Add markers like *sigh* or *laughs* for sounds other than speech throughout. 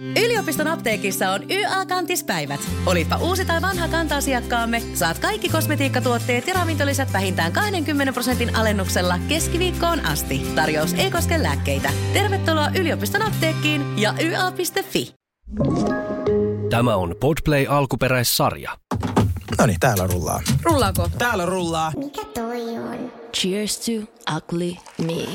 Yliopiston apteekissa on YA-kantispäivät. Olipa uusi tai vanha kanta-asiakkaamme, saat kaikki kosmetiikkatuotteet ja ravintolisät vähintään 20 prosentin alennuksella keskiviikkoon asti. Tarjous ei koske lääkkeitä. Tervetuloa yliopiston apteekkiin ja YA.fi. Tämä on Podplay alkuperäissarja. No niin, täällä rullaa. Rullaako? Täällä rullaa. Mikä toi on? Cheers to ugly me.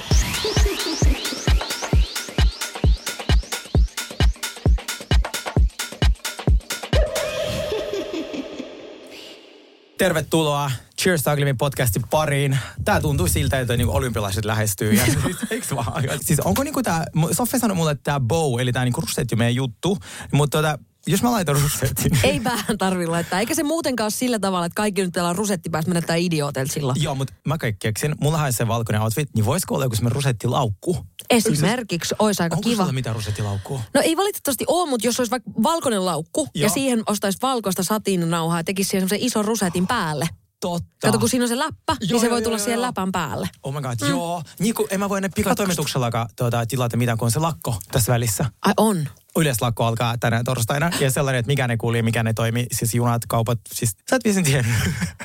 Tervetuloa Cheers Taglimin podcastin pariin. Tää tuntuu siltä, että niinku olympialaiset lähestyy. Ja, *laughs* eikö vaan? Siis onko niinku tää, Sofia sanoi mulle, että tää bow, eli tää niinku rusetti meidän juttu. Mutta tota, jos mä laitan rusetin. Ei vähän tarvi laittaa. Eikä se muutenkaan ole sillä tavalla, että kaikki nyt pelaa rusetti päästä menetään idiootelta silloin. Joo, mutta mä kaikki keksin. Mullahan on se valkoinen outfit, niin voisiko olla joku semmoinen rusettilaukku? Esimerkiksi olisi aika Onko kiva. sulla mitään rusettilaukkua? No ei valitettavasti ole, mutta jos olisi vaikka valkoinen laukku ja Joo. siihen ostaisi valkoista satiininauhaa ja tekisi siihen semmoisen ison rusetin päälle. Totta. Kato, kun siinä on se läppä, Joo, niin se joo, voi joo, tulla joo, siihen joo. läpän päälle. Oh my god, mm. joo. Niin kuin en mä voi enää pikatoimituksellakaan tuota, tilata mitään, kun on se lakko tässä välissä. Ai on. Yleislakko alkaa tänään torstaina. Ja sellainen, että mikään ei kuuli ja mikään ei toimi. Siis junat, kaupat, siis sä et viisin tiedä.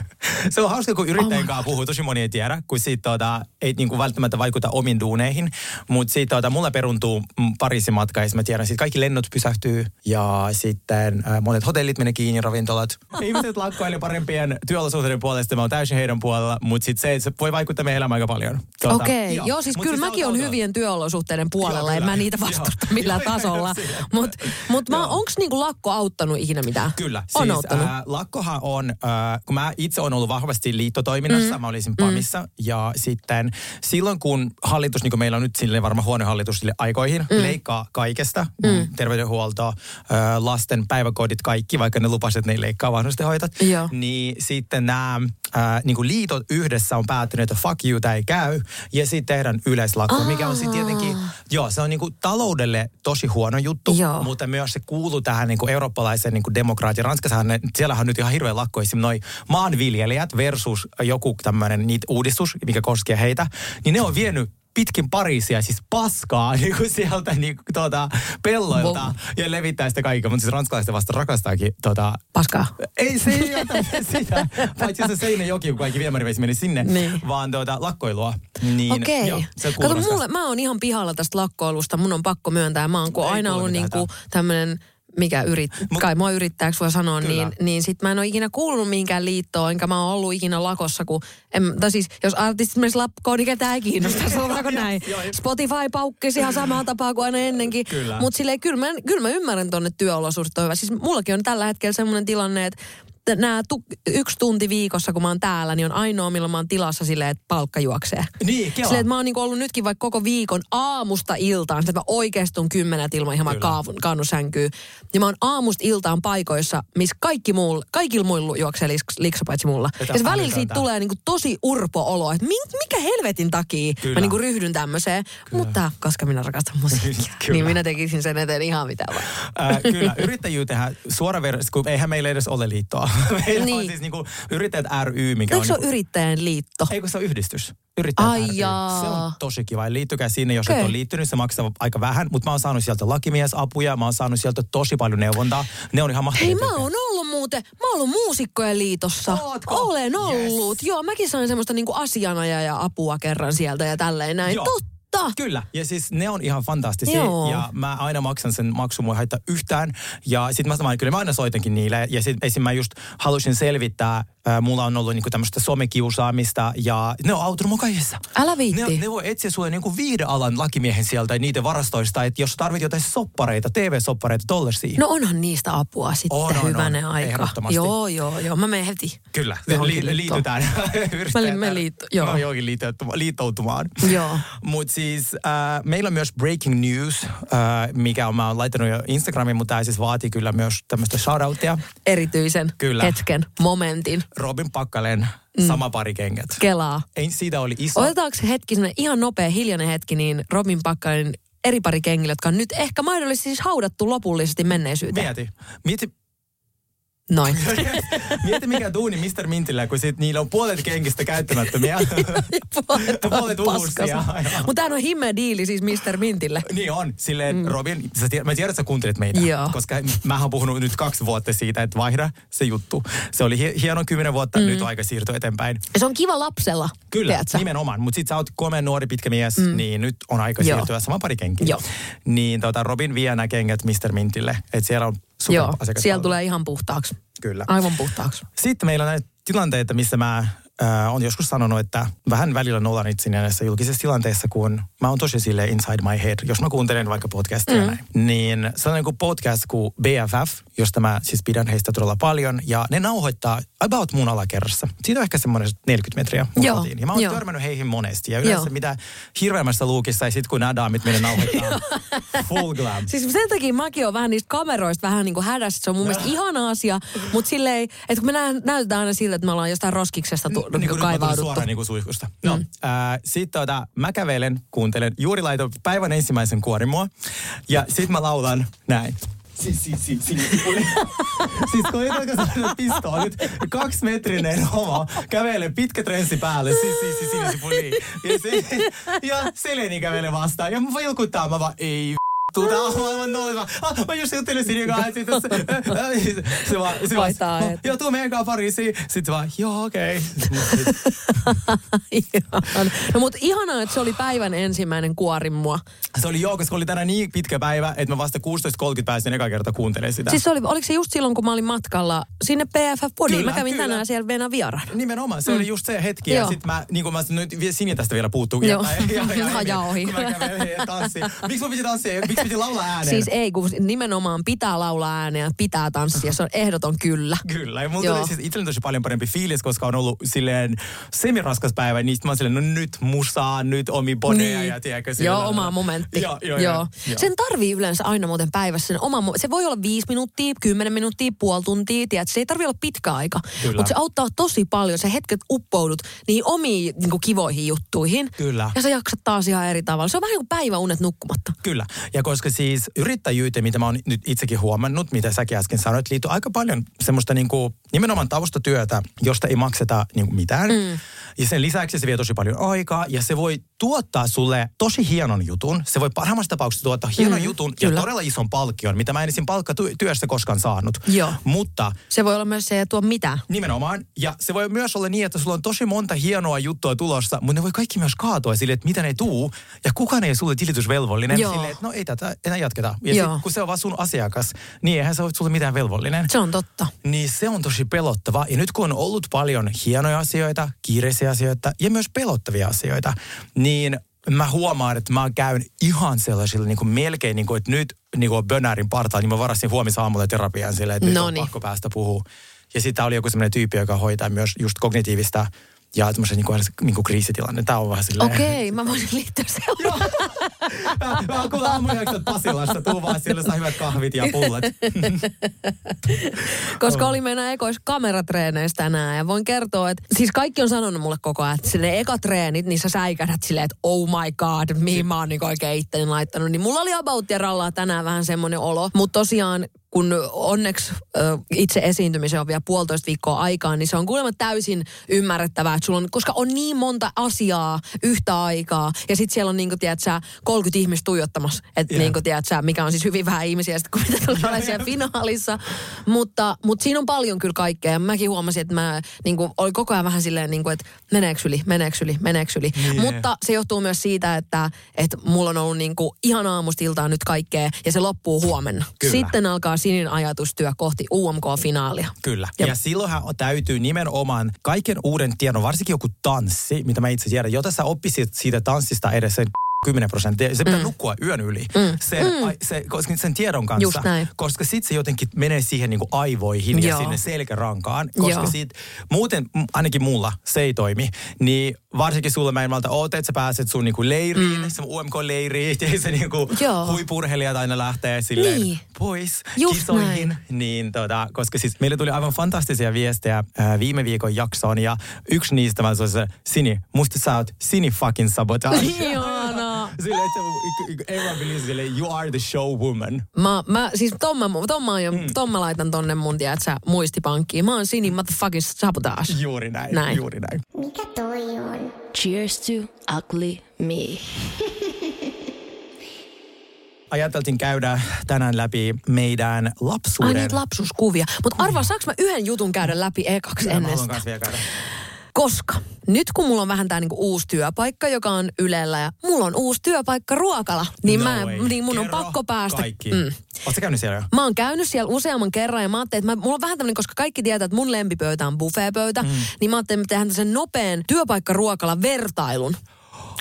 *laughs* se on hauska, kun yrittäjän Oh kanssa puhuu. Tosi moni ei tiedä, kun siitä tuota, ei niinku välttämättä vaikuta omiin duuneihin. Mutta siitä tuota, mulla peruntuu Pariisin matka ja mä tiedän, että kaikki lennot pysähtyy. Ja sitten äh, monet hotellit menee kiinni, ravintolat. *laughs* Ihmiset lakkoilee parempien työolosuhteiden puolesta. Mä oon täysin heidän puolella. Mutta sitten se, se voi vaikuttaa meidän elämään aika paljon. Tuota, Okei, okay. joo, siis Mut kyllä se mäkin on hyvien työolosuhteiden puolella, Joo, en mä niitä vastusta Joo. millään Joo, joo, tasolla. Mutta mut onks niinku lakko auttanut ikinä mitään? Kyllä. On siis, auttanut. Äh, lakkohan on, äh, kun mä itse olen ollut vahvasti liittotoiminnassa, mm. mä olisin PAMissa, mm. ja sitten silloin kun hallitus, niin kuin meillä on nyt silleen varmaan huono hallitus sille aikoihin, mm. leikkaa kaikesta, mm. terveydenhuolto, äh, lasten päiväkodit, kaikki, vaikka ne lupasivat, että ne ei leikkaa vanhustenhoitot, Joo. niin sitten nämä äh, niin kuin liitot yhdessä on päättänyt, että fuck you, tämä ei käy, ja sitten tehdään yleislakko, mikä on sitten tietenkin, joo, se on niin kuin taloudelle tosi huono juttu, Joo. mutta myös se kuuluu tähän niin kuin eurooppalaiseen niin kuin demokraatiin. Ranskassahan ne, siellähän on nyt ihan hirveä lakko, esimerkiksi noi maanviljelijät versus joku tämmöinen niitä uudistus, mikä koskee heitä, niin ne on vienyt pitkin Pariisia, siis paskaa *laughs* niin kuin sieltä niin kuin, tuota, pelloilta Wow. ja levittää sitä kaikkea. Mutta siis ranskalaiset vasta rakastaakin tuota, Paskaa. ei se ei ota *laughs* sitä, paitsi se Seinäjoki, kun kaikki viemärivesi meni sinne, Niin. vaan tuota, lakkoilua. Niin, Okei. kuuluu Kato, mulle, mä oon ihan pihalla tästä lakkoilusta. Mun on pakko myöntää. Mä oon aina ollut mitään niinku tämmönen mikä yrit, Mut- kai mua yrittääks voi sanoa, Kyllä. niin, niin sit mä en ole ikinä kuulunut mihinkään liittoon, enkä mä oon ollut ikinä lakossa, kun, en, tai siis jos artistit menis lakkoon, niin ketään ei kiinnosta, sanotaanko *laughs* näin. Spotify paukkisi ihan samaa tapaa kuin aina ennenkin, Kyllä. mutta silleen kyllä mä, kyllä mä ymmärrän tonne työolosuhteet on hyvä. Siis mullakin on tällä hetkellä semmoinen tilanne, että nämä tu, yksi tunti viikossa, kun mä oon täällä, niin on ainoa, milloin mä oon tilassa silleen, että palkka juoksee. Niin, kela. Silleen, että mä oon niinku ollut nytkin vaikka koko viikon aamusta iltaan, että mä oikeastun kymmenet ilman ihan Kyllä. kaavun, kannusänkyy. Ja mä oon aamusta iltaan paikoissa, missä kaikki muu, kaikilla muilla juoksee liks, liksa paitsi mulla. Ja se välillä siitä tulee niinku tosi urpo olo, että mi- mikä helvetin takia Kyllä. mä niinku ryhdyn tämmöiseen. Mutta koska minä rakastan musiikkia, *laughs* Kyllä. niin minä tekisin sen eteen ihan mitä vaan. Äh, kyllä, yrittäjyytehän suora versio, kun eihän meillä edes ole liittoa. *laughs* *laughs* Meillä on Niin. siis niinku yrittäjät ry, mikä Eikö on... se ole Niinku, yrittäjän liitto? eikö se ole yhdistys? Yrittäjät Ai ry. jaa. Se on tosi kiva. Liittykää sinne, jos Okei. et ole liittynyt. Se maksaa aika vähän, mutta mä oon saanut sieltä lakimiesapuja. Mä oon saanut sieltä tosi paljon neuvontaa. Ne on ihan mahtavia. Hei, mä oon ollut muuten, mä oon ollut muusikkojen liitossa. Ootko? Olen ollut. Yes. Joo, mäkin sain semmoista niinku asianaja ja apua kerran sieltä ja tälleen näin. Joo. Totta. Kyllä, ja siis ne on ihan fantastisia Joo. ja mä aina maksan sen maksun, mua haittaa yhtään. Ja sitten mä sanoin, kyllä mä aina soitankin niille ja sitten esim. mä just halusin selvittää, mulla on ollut niinku tämmöistä somekiusaamista ja ne on autunut mun kaikessa. Älä viitti. Ne, ne voi etsiä sulle niinku viihdealan lakimiehen sieltä ja niiden varastoista, että jos tarvit jotain soppareita, TV-soppareita, tollasia. No onhan niistä apua sitten On, on, on. hyvänen aika. Joo, joo, joo. Mä menen heti. Kyllä, li- liitytään. *laughs* *laughs* Yritetään- me liitto- joo. No, johonkin liittoutumaan. Joo. *laughs* Mutta siis äh, meillä on myös breaking news, äh, mikä on, mä oon laittanut jo Instagramiin, mutta tämä siis vaatii kyllä myös tämmöistä shoutoutia. Erityisen Kyllä. hetken, momentin. Robin Pakkalen, mm. sama pari kengät. Kelaa. Ei, siitä oli iso. Otetaanko hetki, ihan nopea, hiljainen hetki, niin Robin Pakkanen eri pari kengillä, jotka on nyt ehkä mahdollisesti siis haudattu lopullisesti menneisyyteen. Mieti. Mieti. Noin. *laughs* Mieti mikä duuni Mr. Mintillä, kun sit niillä on puolet kenkistä käyttämättömiä. *laughs* puolet uusia. Mutta tämä on himmeä diili siis Mr. Mintille. Niin on. Silleen, mm. Robin, sä tiedät, mä tiedän, että sä kuuntelit meitä. Joo. Koska mä oon puhunut nyt kaksi vuotta siitä, että vaihda se juttu. Se oli hie- hieno kymmenen vuotta, mm. nyt on aika siirtyä eteenpäin. Ja se on kiva lapsella, Kyllä, tiedätkö? nimenomaan. Mutta sit sä oot komea nuori pitkä mies, mm. niin nyt on aika Joo. siirtyä sama pari kenkiä. Joo. Niin tota, Robin vie nämä kengät Mr. Mintille. Että siellä on super Joo, siellä tulee ihan puhtaaksi. Kyllä. Aivan puhtaaksi. Sitten meillä on näitä tilanteita, missä mä äh, on joskus sanonut, että vähän välillä nolan itseni näissä julkisissa tilanteissa, kun mä oon tosi sille inside my head, jos mä kuuntelen vaikka podcastia mm. näin. Niin sellainen kuin podcast kuin BFF, josta mä siis pidän heistä todella paljon, ja ne nauhoittaa about mun alakerrassa. Siitä on ehkä semmoinen 40 metriä mun Joo, kotiin. Ja mä oon joo. törmännyt heihin monesti. Ja yleensä Joo. mitä hirveämmässä luukissa, ja sit kun nämä daamit meille nauhoittaa, *laughs* full glam. Siis sen takia mäkin olen vähän niistä kameroista vähän niin kuin hädässä. Se on mun mielestä ihana asia, mutta silleen, että kun me nä- näytetään aina siltä, että me ollaan jostain roskiksesta tu- niin kuin mä tulin kaivauduttu. suoraan niin kuin suihkusta. No, mm. äh, sitten tota, mä kävelen, kuuntelen, juuri laitoin päivän ensimmäisen kuorimua ja sitten mä laulan näin. *laughs* Siis, siis, siis, siis, siis koitanko saada pistoa nyt kaksimetrinen homo kävelee pitkä trenssi päälle, siis, siis, siis, sinisipuliin. Ja, se, ja Seleni kävelee vastaan ja mä vilkuttaa, mä vaan, ei Tuota, aivan noin. Mä, ah, mä just juttelin Sinin kanssa. Sitten se, se, se vaan, se vaan, Vaihtaa joo, tuu meidän kanssa Pariisiin. Sitten vaan, joo, okei. *laughs* Okay. No mutta ihanaa, että se oli päivän ensimmäinen kuorimua. Se oli joo, koska oli tänään niin pitkä päivä, että mä vasta 16.30 pääsin eka kerta kuuntelemaan sitä. Siis se oli, oliko se just silloin, kun mä olin matkalla sinne PFF Podiin? Mä kävin kyllä. tänään siellä Venä vieraana. Nimenomaan, se mm. oli just se hetki. Ja Joo. sitten mä, niin kuin mä sanoin, nyt Sini tästä vielä puuttuu. Joo. Haja *laughs* Emi, ohi. *laughs* Kun mä kävelin ja tanssin. Miksi mun piti tanssia? Miksi piti laulaa ääneen? Siis ei, kun nimenomaan pitää laulaa ääneen, pitää tanssia. Se on ehdoton kyllä. Kyllä, ja mulla tuli siis itselleni tosi paljon parempi fiilis, koska on ollut silleen semiraskas päivä, niin mä oon silleen, no nyt musaa, nyt omi boneja ja tiedätkö. sillä Joo, oma momentti. Joo, joo, joo. joo. Sen tarvii yleensä aina muuten päivässä sen oma, se voi olla viisi minuuttia, kymmenen minuuttia, puoli tuntia, tiedät, se ei tarvii olla pitkä aika. Mutta se auttaa tosi paljon, se hetket uppoudut niihin omiin niin kuin kivoihin juttuihin. Kyllä. Ja sä jaksat taas ihan eri tavalla. Se on vähän kuin päiväunet nukkumatta. Kyllä. Ja koska siis yrittäjyyteen, mitä mä oon nyt itsekin huomannut, mitä säkin äsken sanoit, liittyy aika paljon semmoista niin kuin, nimenomaan taustatyötä, josta ei makseta niin kuin mitään. Mm. Ja sen lisäksi se vie tosi paljon aikaa ja se voi tuottaa sulle tosi hienon jutun. Se voi parhaimmassa tapauksessa tuottaa hienon mm, jutun ja kyllä. todella ison palkkion, mitä mä en esim. palkkatyöstä koskaan saanut. Joo. Mutta Se voi olla myös se, ei tuo mitään. Nimenomaan. Ja se voi myös olla niin, että sulla on tosi monta hienoa juttua tulossa, mutta ne voi kaikki myös kaatua sille, että mitä ne tuu. Ja kukaan ei ole sulle tilitysvelvollinen. Joo. Silleen, että no ei tätä enää jatketa. Ja Joo. sit, kun se on vaan sun asiakas, niin eihän se ole sulle mitään velvollinen. Se on totta. Niin se on tosi pelottava. Ja nyt kun on ollut paljon hienoja asioita, kiireisiä asioita ja myös pelottavia asioita, niin mä huomaan, että mä käyn ihan sellaisilla niin kuin melkein, niin kuin, että nyt niin kuin Bönärin partaalla, niin mä varasin huomisaamulla terapiaan silleen, että nyt on pakko päästä puhua. Ja sitten oli joku semmoinen tyyppi, joka hoitaa myös just kognitiivista ja semmoisen niin kuin, niin kuin kriisitilanne. Tämä on vähän silleen... Okei, mä voisin liittyä seuraan. Mä, oon kuullut aamujaksot Pasilasta, tuu vaan siellä saa hyvät kahvit ja pullat. Koska oli meidän ekois kameratreeneissä tänään ja voin kertoa, että siis kaikki on sanonut mulle koko ajan, että ne ekat treenit, niin sä säikähdät silleen, että oh my god, mihin mä oon niin oikein itteni laittanut. Niin mulla oli about ja rallaa tänään vähän semmoinen olo. Mutta tosiaan kun onneksi ö, itse esiintymiseen on vielä puolitoista viikkoa aikaa, niin se on kuulemma täysin ymmärrettävää, että sulla on, koska on niin monta asiaa yhtä aikaa, ja sitten siellä on niin kuin, tiedät sä, 30 ihmistä tuijottamassa, että Joo. niin kuin, tiedät sä, mikä on siis hyvin vähän ihmisiä, sit kun mitä tulee siellä finaalissa. Mutta, mutta siinä on paljon kyllä kaikkea, ja mäkin huomasin, että mä niin kuin, oli koko ajan vähän silleen, niin kuin, että meneekö yli, meneekö yli, meneekö yli. Niin. Mutta se johtuu myös siitä, että, että mulla on ollut niin kuin, ihan aamusta iltaan nyt kaikkea, ja se loppuu huomenna. Kyllä. Sitten alkaa Sinin ajatustyö kohti UMK-finaalia. Kyllä. Ja- Ja, silloinhan täytyy nimenomaan kaiken uuden tiedon, varsinkin joku tanssi, mitä mä itse tiedän, jota sä oppisit siitä tanssista edes sen 10 prosenttia. Se pitää mm. nukkua yön yli mm. Sen, mm. se, koska sen tiedon kanssa. Koska sitten se jotenkin menee siihen niinku aivoihin ja Joo. sinne selkärankaan. Koska Joo. siitä, muuten, ainakin mulla, se ei toimi. Niin varsinkin sulle mä en malta oota, että sä pääset sun niinku leiriin, mm. se UMK-leiriin, ja *laughs* se niinku Joo. huipurheilijat aina lähtee silleen Niin. pois Just kisoihin. näin. Niin tota, koska siis meille tuli aivan fantastisia viestejä ää, viime viikon jaksoon ja yksi niistä mä sanoin, Sini, musta sä oot Sini fucking sabotage. *laughs* Ihanaa. *laughs* Sille, että everyone believes you are the show woman. Mä, mä, siis ton mä, ton mä, aion, mm. ton mä laitan tonne mun, tiedät sä, muistipankkiin. Mä oon Sini motherfucking sabotage. Juuri näin, Näin. juuri näin. Mikä toi on? Cheers to ugly me. *laughs* Ajateltiin käydä tänään läpi meidän Ai lapsuuden. niitä lapsuuskuvia. Mutta arvaa, saaks mä yhden jutun käydä läpi ekaksi ennen sitä? Koska nyt kun mulla on vähän tää niinku uusi työpaikka, joka on Ylellä ja mulla on uusi työpaikka ruokala, niin, No mä, niin mun on Kerro pakko päästä. Kaikki. Mm. Oletko käynyt siellä jo? Mä oon käynyt siellä useamman kerran ja mä ajattelin, että mä, mulla on vähän tämmöinen, koska kaikki tietää, että mun lempipöytä on buffeepöytä, mm. niin mä ajattelin, että me tehdään sen nopean työpaikkaruokala vertailun.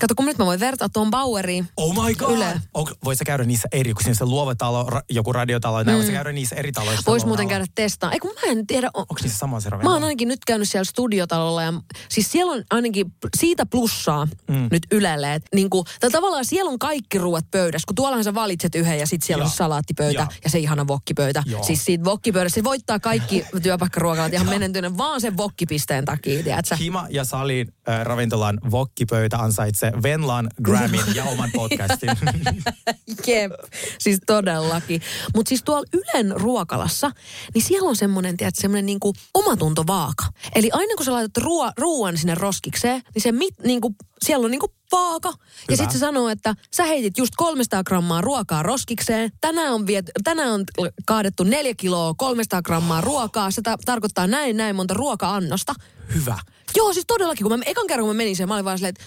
Kato, kun nyt mä voin vertaa tuon Baueriin. Oh my god! Yle. Voisi käydä niissä eri, kun siinä se luova talo, ra, joku radiotalo, mm. voisi käydä niissä eri taloissa. Vois muuten käydä testaa. Ei kun mä en tiedä. On, Onko niissä sama se Mä oon ainakin nyt käynyt siellä studiotalolla ja siis siellä on ainakin siitä plussaa mm. nyt Ylelle. Että niinku, tai tavallaan siellä on kaikki ruuat pöydässä, kun tuollahan sä valitset yhden ja sitten siellä Joo. on salaattipöytä Joo. ja se ihana vokkipöytä. Joo. Siis siitä vokkipöydästä se voittaa kaikki *laughs* työpaikkaruokalat ihan menentyinen vaan sen vokkipisteen takia, tiedätkö? Hima ja Salin äh, ravintolan vokkipöytä ansaitsee Venlan, Grammyn ja oman podcastin. *laughs* Jep, siis todellakin. Mutta siis tuolla Ylen ruokalassa, niin siellä on semmoinen, tiedät, semmoinen niinku omatuntovaaka. Eli aina kun sä laitat ruo- ruoan sinne roskikseen, niin se mit, niinku, siellä on niinku vaaka. Ja sitten se sanoo, että sä heitit just 300 grammaa ruokaa roskikseen. Tänään on, viet, tänään on kaadettu 4 kiloa 300 grammaa ruokaa. Se ta- tarkoittaa näin näin monta ruoka-annosta. Hyvä. Joo, siis todellakin. Kun mä ekan kerran kun mä menin siihen, mä olin vaan silleen, että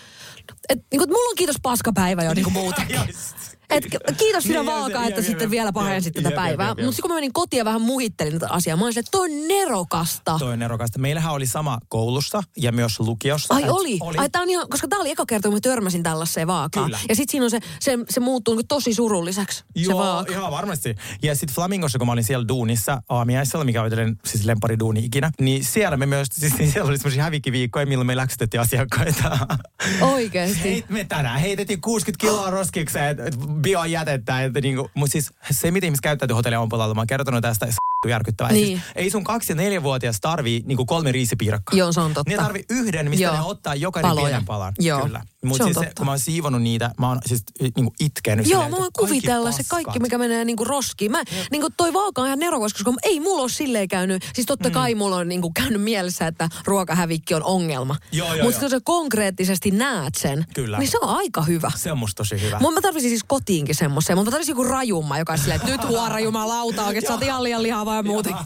et, niin kuin, mulla on kiitos paskapäivä jo niin kuin *laughs* muutenkin. Et, kiitos sinä Niin, vaaka, että sitten vielä pahensit tätä päivää. Mutta sitten kun mä menin kotiin ja vähän muhittelin tätä asiaa, mä olin silleen, että toi on nerokasta. Toi on nerokasta. Meillähän oli sama koulussa ja myös lukiossa. Ai oli. oli. Ai tää on ihan, koska tää oli eka kerta, kun mä törmäsin tällaiseen vaakaan. Kyllä. Ja sit siinä on se, se, se muuttuu niin tosi surulliseksi, se Joo, vaaka. ihan varmasti. Ja sitten Flamingossa, kun mä olin siellä duunissa aamiaisella, mikä oli siis lempari duuni ikinä, niin siellä me myös, siis niin siellä oli semmoisia hävikkiviikkoja, milloin me läksytettiin asiakkaita. Oikeesti. Heit, me tänään heitettiin 60 kiloa roskikseen biojätettä. Että niinku, mutta siis se, miten ihmiset käyttäytyy hotellin ompalalla, mä oon kertonut tästä, järkyttävää. Niin. Siis, ei sun kaksi- ja neljävuotias tarvii niinku kolme riisipiirakkaa. Joo, se on totta. Ne tarvii yhden, mistä Joo. ne ottaa jokainen Paloja. pienen palan. Joo. Kyllä. Se Mutta siis se, totta. kun mä oon siivonut niitä, mä oon siis niinku itkenyt. Joo, silleen, mä voin kaikki kuvitella se kaikki, paskat. mikä menee niinku roskiin. Mä, niinku toi vaaka on ihan nerokas, koska ei mulla ole silleen käynyt. Siis totta kai mulla on niinku käynyt mielessä, että ruokahävikki on ongelma. Joo, joo, Mutta jos sä konkreettisesti näet sen, Kyllä. niin se on aika hyvä. Se on musta tosi hyvä. Mun mä tarvisin siis kotiinkin semmoisen, mutta mä tarvisin joku rajumma, joka on silleen, että nyt huora jumalauta, oikein sä oot ihan liian lihavaa ja muuten. *laughs* *laughs*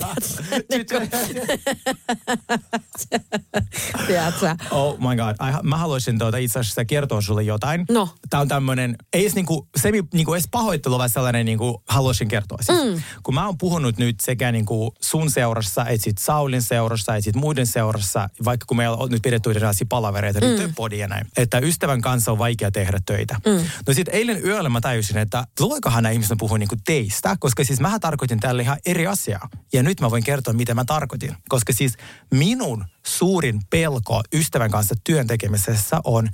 Tiedätkö? Oh my god. Mä haluaisin tuota itse asiassa kertoa sulle jotain. No. Tää on tämmönen, ei edes niinku, semi, niinku edes pahoittelu, vaan sellainen niinku, haluaisin kertoa. Siis, mm. Kun mä oon puhunut nyt sekä niinku sun seurassa, et sit Saulin seurassa, et sit muiden seurassa, vaikka kun meillä on nyt pidetty erilaisia palavereita, mm. nyt podi ja näin, että ystävän kanssa on vaikea tehdä töitä. Mm. No sit eilen yöllä mä tajusin, että tuleekohan nämä ihmiset puhua niinku teistä, koska siis mähän tarkoitin tälle ihan eri asiaa. Ja nyt mä voin kertoa, mitä mä tarkoitin. Koska siis minun suurin pelko ystävän kanssa työn tekemisessä on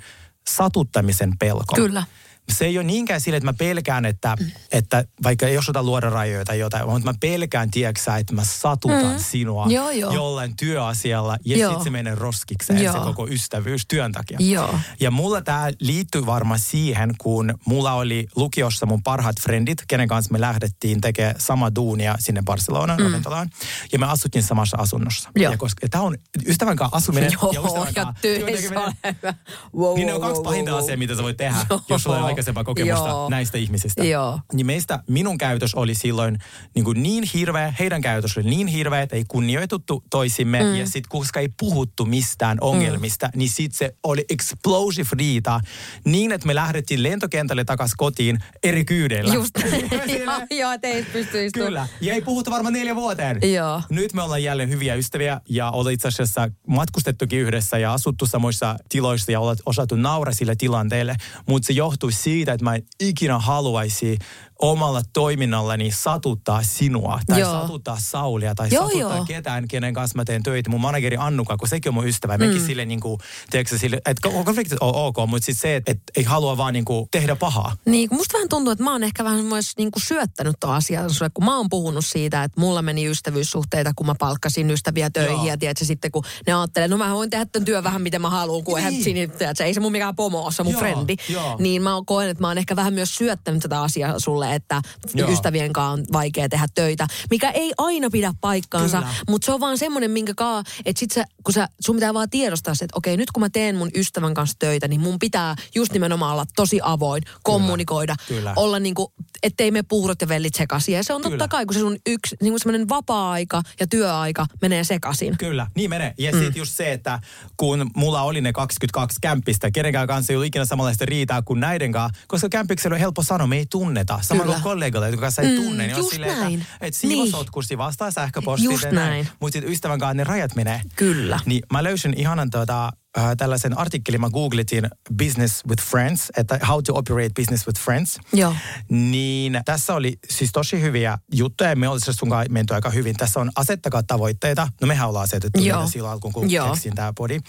satuttamisen pelko. Kyllä. Se ei ole niinkään sille, että mä pelkään, että, että vaikka ei osata luoda rajoja tai jotain, vaan mä pelkään, tiedäksä, että mä satutan mm. sinua Joo, joo. jollain työasialla ja sitten se menee roskikseen Joo. se koko ystävyys työn takia. Joo. Ja mulla tämä liittyy varmaan siihen, kun mulla oli lukiossa mun parhaat frendit, kenen kanssa me lähdettiin tekemään sama duunia sinne Barcelonaan mm. ravintolaan. Ja me asuttiin samassa asunnossa. Joo. Ja koska tämä on ystävän kanssa asuminen *laughs* Joo, ja ystävän kanssa työn tekeminen, *laughs* on. Wow, niin ne on wow, kaksi wow, pahinta wow. asiaa, mitä sä voit tehdä, *laughs* Joo. jos sulla ole aikaisempaa kokemusta Joo. näistä ihmisistä. Joo. Niin meistä minun käytös oli silloin niin, kuin niin hirveä, heidän käytös oli niin hirveä, että ei kunnioitettu toisimme. Mm. Ja sitten koska ei puhuttu mistään ongelmista, mm. niin sitten se oli explosive riita niin, että me lähdettiin lentokentälle takaisin kotiin eri kyydeillä. Just. *laughs* Joo, pysty istumaan. Kyllä. Ja ei puhuttu varmaan neljä vuoteen. Joo. Nyt me ollaan jälleen hyviä ystäviä ja ollaan itse asiassa matkustettukin yhdessä ja asuttu samoissa tiloissa ja ollaan osattu naura sille tilanteelle. Mutta se johtuu siitä, että mä en ikinä haluaisi omalla toiminnallani satuttaa sinua tai Joo. satuttaa Saulia tai Joo, satuttaa joo. ketään, kenen kanssa mä teen töitä. Mun manageri Annuka, kun sekin on mun ystävä. Mm. Mekin sille niin kuin, tiedätkö, sille, että konfliktit on ok, mutta sitten se, että et ei halua vaan niin kuin, tehdä pahaa. Niin, musta vähän tuntuu, että mä oon ehkä vähän myös niin kuin syöttänyt tuon asian sulle, kun mä oon puhunut siitä, että mulla meni ystävyyssuhteita, kun mä palkkasin ystäviä töihin Joo. ja tiedätkö, sitten kun ne ajattelee, no mä voin tehdä tämän työn vähän miten mä haluan, kun eihän Niin. siinä, tiedätkö, ei se mun mikään pomo ole, se mun Joo, frendi. joo. Niin mä koen, että mä oon ehkä vähän myös syöttänyt tätä asiaa sulle, että Joo. ystävien kanssa on vaikea tehdä töitä, mikä ei aina pidä paikkaansa, Kyllä. mutta se on vaan semmoinen, minkä kaa, että sit sä, kun sä, sun pitää vaan tiedostaa se, että okei, nyt kun mä teen mun ystävän kanssa töitä, niin mun pitää just nimenomaan olla tosi avoin, kommunikoida, Kyllä. olla niin kuin, ettei me puurot ja vellit sekaisin. Ja se on totta Kyllä. kai, kun se sun yksi, niin kuin semmoinen vapaa-aika ja työaika menee sekaisin. Kyllä, niin menee. Ja mm. sitten just se, että kun mulla oli ne 22 kämppistä, kenenkään kanssa ei ollut ikinä samanlaista riitaa kuin näiden kanssa, koska kämpiksellä on helppo sanoa, me ei tunneta. Sama Kyllä. kuin kollegoilla, jotka kanssa ei Mm, tunne. Niin on silleen, näin. että, että siivosotkusti vastaa sähköpostiin. Just ja näin. Mutta sitten ystävän kanssa ne rajat menee. Kyllä. Niin mä löysin ihanan tota, äh, tällaisen artikkelin, mä googletin Business with Friends, että how to operate business with friends. Joo. Niin tässä oli siis tosi hyviä juttuja, ja me olisimme sun kanssa menty aika hyvin. Tässä on asettakaa tavoitteita. No mehän ollaan asetettu Joo. silloin alkuun, kun Joo. keksin tämä podi.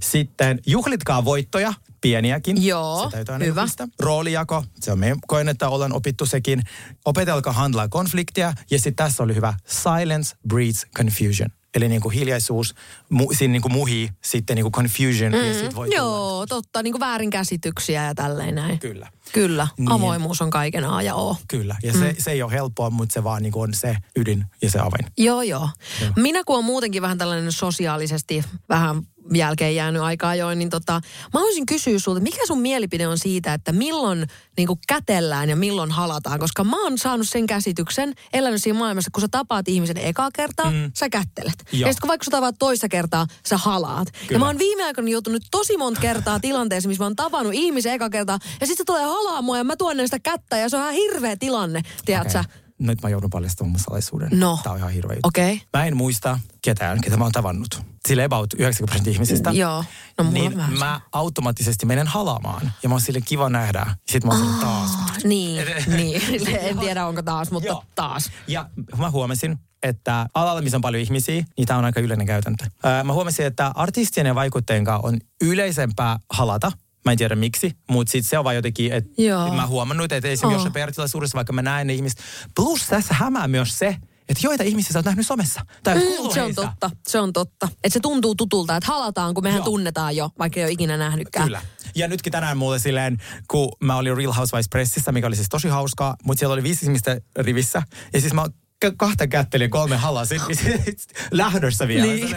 Sitten juhlitkaa voittoja, pieniäkin. Joo, Se täytyy aina hyvä. juhlistaa. Roolijako, se on meidän koen, että ollaan opittu sekin. Opetelkaa handlaa konfliktia. Ja sitten tässä oli hyvä, silence breeds confusion. Eli niin kuin hiljaisuus mu, siinä niin kuin muhii sitten niin kuin confusion mm, ja sitten voi tulla. Joo, totta, niin kuin väärinkäsityksiä ja tälleen näin. Kyllä. Kyllä, Niin. avoimuus on kaiken A ja O. Kyllä, ja se, se ei ole helppoa, mutta se vaan niin kuin on se ydin ja se avain. Joo, joo. Minä kun on muutenkin vähän tällainen sosiaalisesti vähän jälkeen jäänyt aikaa jo, niin tota, mä haluaisin kysyä sulta, mikä sun mielipide on siitä, että milloin niin kätellään ja milloin halataan? Koska mä oon saanut sen käsityksen, elänyt siinä maailmassa, kun sä tapaat ihmisen ekaa kertaa, mm. sä kättelet. Joo. Ja sitten kun vaikka sä tapaat toista kertaa, sä halaat. Ja Kyllä. mä oon viime aikoina joutunut tosi monta kertaa tilanteessa, missä mä oon tavannut ihmisen eka kertaa, ja sitten se tulee halaa mua ja mä tuon sitä kättä, ja se on ihan hirveä tilanne, tiedätkö sä? Nyt mä joudun paljastamaan mun salaisuuden. No. Tää on ihan hirveä juttu. Okei. Mä en muista ketään, ketä mä oon tavannut. Sille about 90 prosenttia ihmisistä. Joo. No niin vähän mä automaattisesti menen halaamaan. Ja mä oon sille kiva nähdä. Sitten mä oon sille taas. Niin, *laughs* niin. En tiedä onko taas, mutta Joo. taas. Ja mä huomasin, että alalla, missä on paljon ihmisiä, niin tämä on aika yleinen käytäntö. Öö, mä huomasin, että artistien ja vaikuttajien kanssa on yleisempää halata. Mä en tiedä miksi, mutta sitten se on vaan jotenkin, että mä huomannut, että esimerkiksi Oh. jossain PR-tilaisuudessa, vaikka mä näen ne ihmiset. Plus tässä hämää myös se, että joita ihmisiä sä oot nähnyt somessa. Tai Mm, se on heistä. totta, se on totta. Että se tuntuu tutulta, että halataan, kun mehän Joo. tunnetaan jo, vaikka ei ole ikinä nähnytkään. Kyllä. Ja nytkin tänään mulle silleen, kun mä olin Real Housewives Pressissä, mikä oli siis tosi hauskaa, mutta siellä oli viisi ihmistä rivissä. Ja siis mä kahta kättelin, kolme halasin, niin sit lähdössä vielä. Niin. *laughs*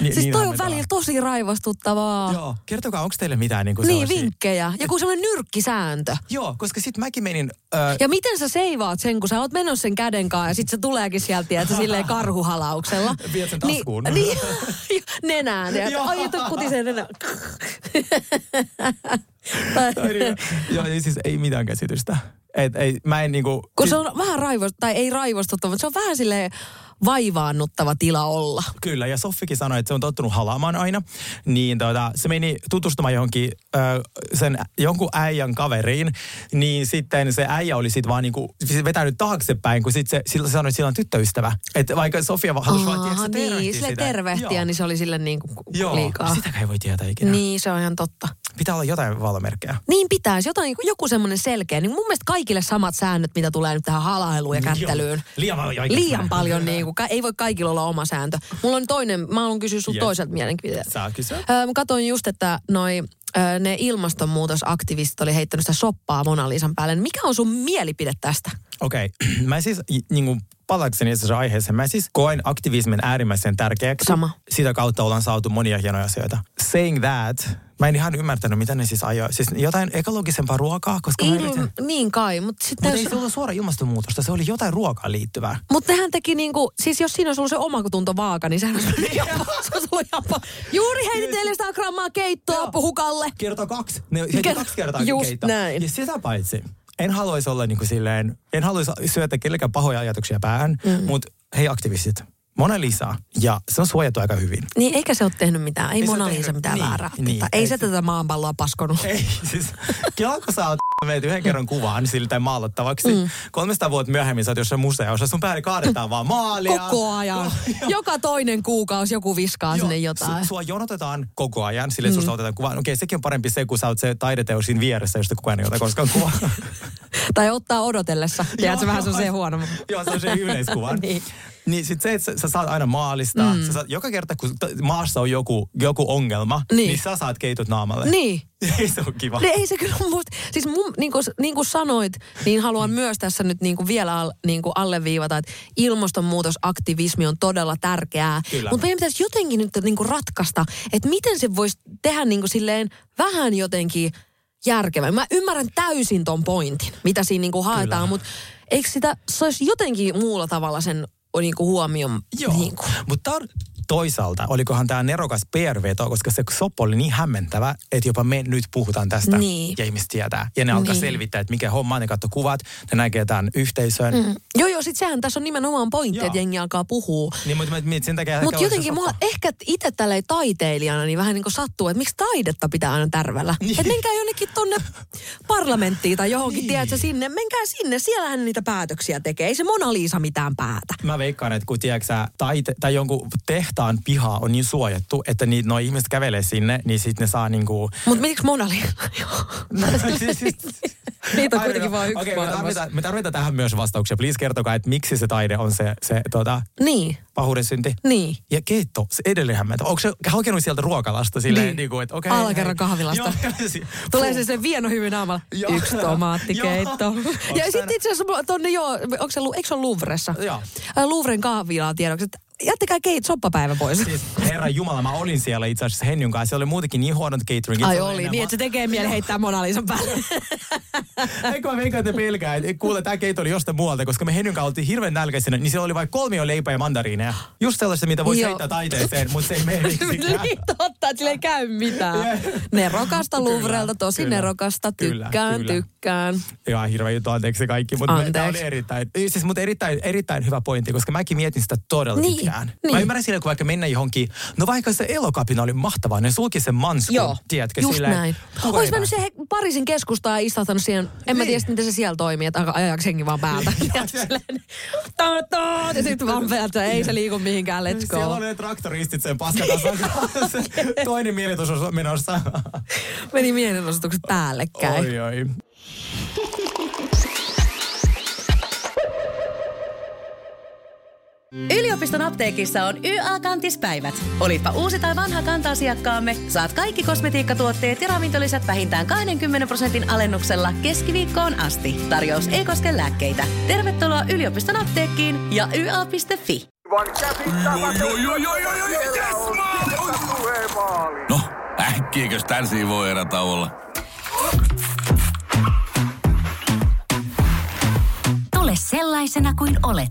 Ni- Siis niin toi on välillä tosi raivostuttavaa. Joo, kertokaa, onko teille mitään niin kuin Niin, sellaisia- vinkkejä. Joku semmoinen nyrkkisääntö. Joo, koska sit mäkin menin... Ö, Ja miten sä seivaat sen, kun sä oot menossa sen käden kanssa ja sit se tuleekin sieltä, että silleen *laughs* karhuhalauksella. Viet sen taskuun. Niin, niin *laughs* nenään. Ja, ai, että kutisee nenään. niin, joo, siis ei mitään käsitystä. Et, ei, mä en niinku... Kun se on vähän raivost, tai ei raivostuttava, mutta se on vähän silleen vaivaannuttava tila olla. Kyllä, ja Soffikin sanoi, että se on tottunut halaamaan aina. Niin tota, se meni tutustumaan johonkin ö, sen jonkun äijän kaveriin, niin sitten se äijä oli sitten vaan niinku, vetänyt taaksepäin, kun sitten se, sillä sanoi, että sillä on tyttöystävä. Että vaikka Sofia va- halusi vaan, tiedätkö, se niin, sille sitä. tervehtiä, Joo. niin se oli sille niin kuin Joo, liikaa. sitäkään ei voi tietää ikinä. Niin, se on ihan totta. Pitää olla jotain valomerkkejä. Niin pitäisi, jotain, joku semmoinen selkeä. Niin mun mielestä kaikille samat säännöt, mitä tulee nyt tähän halailuun ja kättelyyn. Joo, liian paljon. Liian paljon, niin kuin, ei voi kaikilla olla oma sääntö. Mulla on toinen, mä haluan kysyä sun Yes. toiselta mielenkiintoista. Saa kysyä. Öö, mä katsoin just, että noi, öö, ne ilmastonmuutosaktivistit oli heittänyt sitä soppaa Mona Lisan päälle. Mikä on sun mielipide tästä? Okei, okay. *clears throat* mä siis niin kuin palatakseni itse asiassa aiheeseen, mä siis koen aktivismin äärimmäisen tärkeäksi. Sama. Sitä kautta ollaan saatu monia hienoja asioita. Saying that, mä en ihan ymmärtänyt, mitä ne siis ajoi. Siis jotain ekologisempaa ruokaa, koska mä yritin... Il, niin kai, mutta sitten... Mutta ei se ollut suora ilmastonmuutosta, se oli jotain ruokaa liittyvää. Mutta nehän teki niinku, siis jos siinä olisi ollut se omatunto vaaka, niin sehän olisi mennyt *laughs* jopa, se olisi ollut jopa. Juuri heitit 400 grammaa keittoa puhukalle. Kerta kaksi. Ne heitti Ker- kaksi kertaa just keittoa. näin. Ja sitä paitsi, en haluaisi olla niin kuin silleen, en haluaisi syötä kellekään pahoja ajatuksia päähän, mm. mutta hei aktivistit, Mona Lisa, ja se on suojattu aika hyvin. Niin eikä se ole tehnyt mitään, ei, Ei Mona Lisa tehnyt- mitään niin, väärää. niin, ei ei se se- tätä maanpalloa paskonut. Ei, siis, *laughs* sä oot meet yhden kerran kuvaan siltä maalattavaksi. Mm. 300 vuotta myöhemmin sä oot jossain museossa, sun päälle kaadetaan vaan maalia. *laughs* Koko ajan. Joka toinen kuukausi joku viskaa Joo, sinne jotain. Su, sua jonotetaan koko ajan, sille mm. susta otetaan kuva. Okei, sekin on parempi se, kun sä oot se taideteos siinä vieressä, josta kukaan ei ota koskaan kuvaa. *laughs* Tai ottaa odotellessa. *laughs* Tiedätkö, vähän se on se huono. Joo, se on se yleiskuva. Niin. Niin sit se, että sä, saat aina maalista, mm. sä saat, joka kerta kun maassa on joku, joku ongelma, niin. Niin. niin sä saat keitot naamalle. Niin. Ei se ole kiva. Ne, ei se kyllä musta, siis mun, niin kuin, niin kuin sanoit, niin haluan myös tässä nyt niin kuin vielä al, niin kuin alleviivata, että ilmastonmuutosaktivismi on todella tärkeää. Mutta meidän pitäisi jotenkin nyt niin kuin ratkaista, että miten se voisi tehdä niin kuin silleen vähän jotenkin järkevän. Mä ymmärrän täysin ton pointin, mitä siinä niin kuin haetaan, mutta eikö sitä, se olisi jotenkin muulla tavalla sen niin kuin huomion. Joo, Niin mutta toisaalta, olikohan tämä nerokas PR-veto, koska se soppo oli niin hämmentävä, että jopa me nyt puhutaan tästä Niin. ja ihmiset tietää. Ja ne alkaa Niin. selvittää, että mikä homma, ne katsoo kuvat, ne näkee tämän yhteisön. Mm. Joo, joo, sit sehän tässä on nimenomaan pointti, että jengi alkaa puhua. Niin, mutta sen takia... Mutta jotenkin soppa. ehkä itse tälleen taiteilijana niin vähän niin kuin sattuu, että miksi taidetta pitää aina tärvällä. Niin. Että menkää jonnekin tonne parlamenttiin tai johonkin, Niin. tiedätkö, sinne. Menkää sinne, siellähän niitä päätöksiä tekee. Ei se Mona Lisa mitään päätä. Mä veikkaan, että kun tiedätkö, taite, tai jonkun tehtaan piha on niin suojattu, että niin, noi ihmiset kävelee sinne, niin sitten ne saa niinku... Mutta miksi Mona Lisa? *laughs* Niitä on kuitenkin vain yksi Okei, me, tarvitaan, me tarvitaan tähän myös vastauksia. Please kertokaa, että miksi se taide on se, se tota, niin, pahuuden synti. niin. Ja keitto, se edelleen hämmentävä. Onko se hakenut sieltä ruokalasta silleen, Niin. niin. kuin, että okei. Alakerran hei. kahvilasta. Joo, *laughs* Tulee se se vieno hyvin naamalla. Joo. Yksi tomaattikeitto. Ja sitten itse asiassa tonne joo, onko se, eikö se ole Louvressa? Joo. Ä, Louvren kahvilaan tiedoksi, että jättäkää keit soppapäivä pois. Siis, herra Jumala, mä olin siellä itse asiassa Henjun kanssa. Siellä oli muutenkin niin huonot catering. Ai oli, niin että se tekee mieli heittää Mona Lisan päälle. *laughs* Eikö mä veikkaan, että pelkää, että kuule, tämä keitto oli jostain muualta, koska me Henjun kanssa oltiin hirveän nälkäisinä, niin siellä oli vain kolmio leipää ja mandariineja. Just sellaista, mitä voisi Joo. heittää taiteeseen, mutta se ei mene *laughs* niin totta, että sillä ei käy mitään. *laughs* Nerokasta Kyllä, Louvrelta, tosi kyllä. nerokasta, tykkään, kyllä. tykkään. Ihan hirveä juttu, anteeksi kaikki, mutta tämä oli erittäin, siis, mutta erittäin, erittäin hyvä pointti, koska mäkin mietin sitä todella Niin, pitkään. niin. Mä ymmärrän siinä, kun vaikka mennä johonkin, no vaikka se elokapina oli mahtavaa, ne sulki sen manskun, Joo, tiedätkö, just silleen, näin. Ois mennyt he- Pariisin keskustaan ja istahtanut siihen. En mä Niin. tiedä, sit, miten se siellä toimii, että ajaako hengi vaan päältä. *laughs* Niin, Ja ja sitten vaan päältä, ei se liiku mihinkään, let's Siellä go. oli ne traktoristit sen paskatason. *laughs* Toinen on menossa. Meni mielenosoitukset päällekkäin. Oi, oi. Yliopiston apteekissa on YA-kantispäivät. Olipa uusi tai vanha kanta-asiakkaamme, saat kaikki kosmetiikkatuotteet ja ravintolisät vähintään 20 prosentin alennuksella keskiviikkoon asti. Tarjous ei koske lääkkeitä. Tervetuloa yliopiston apteekkiin ja YA.fi. No, äkkiäkös tän voi erä olla? Tule sellaisena kuin olet,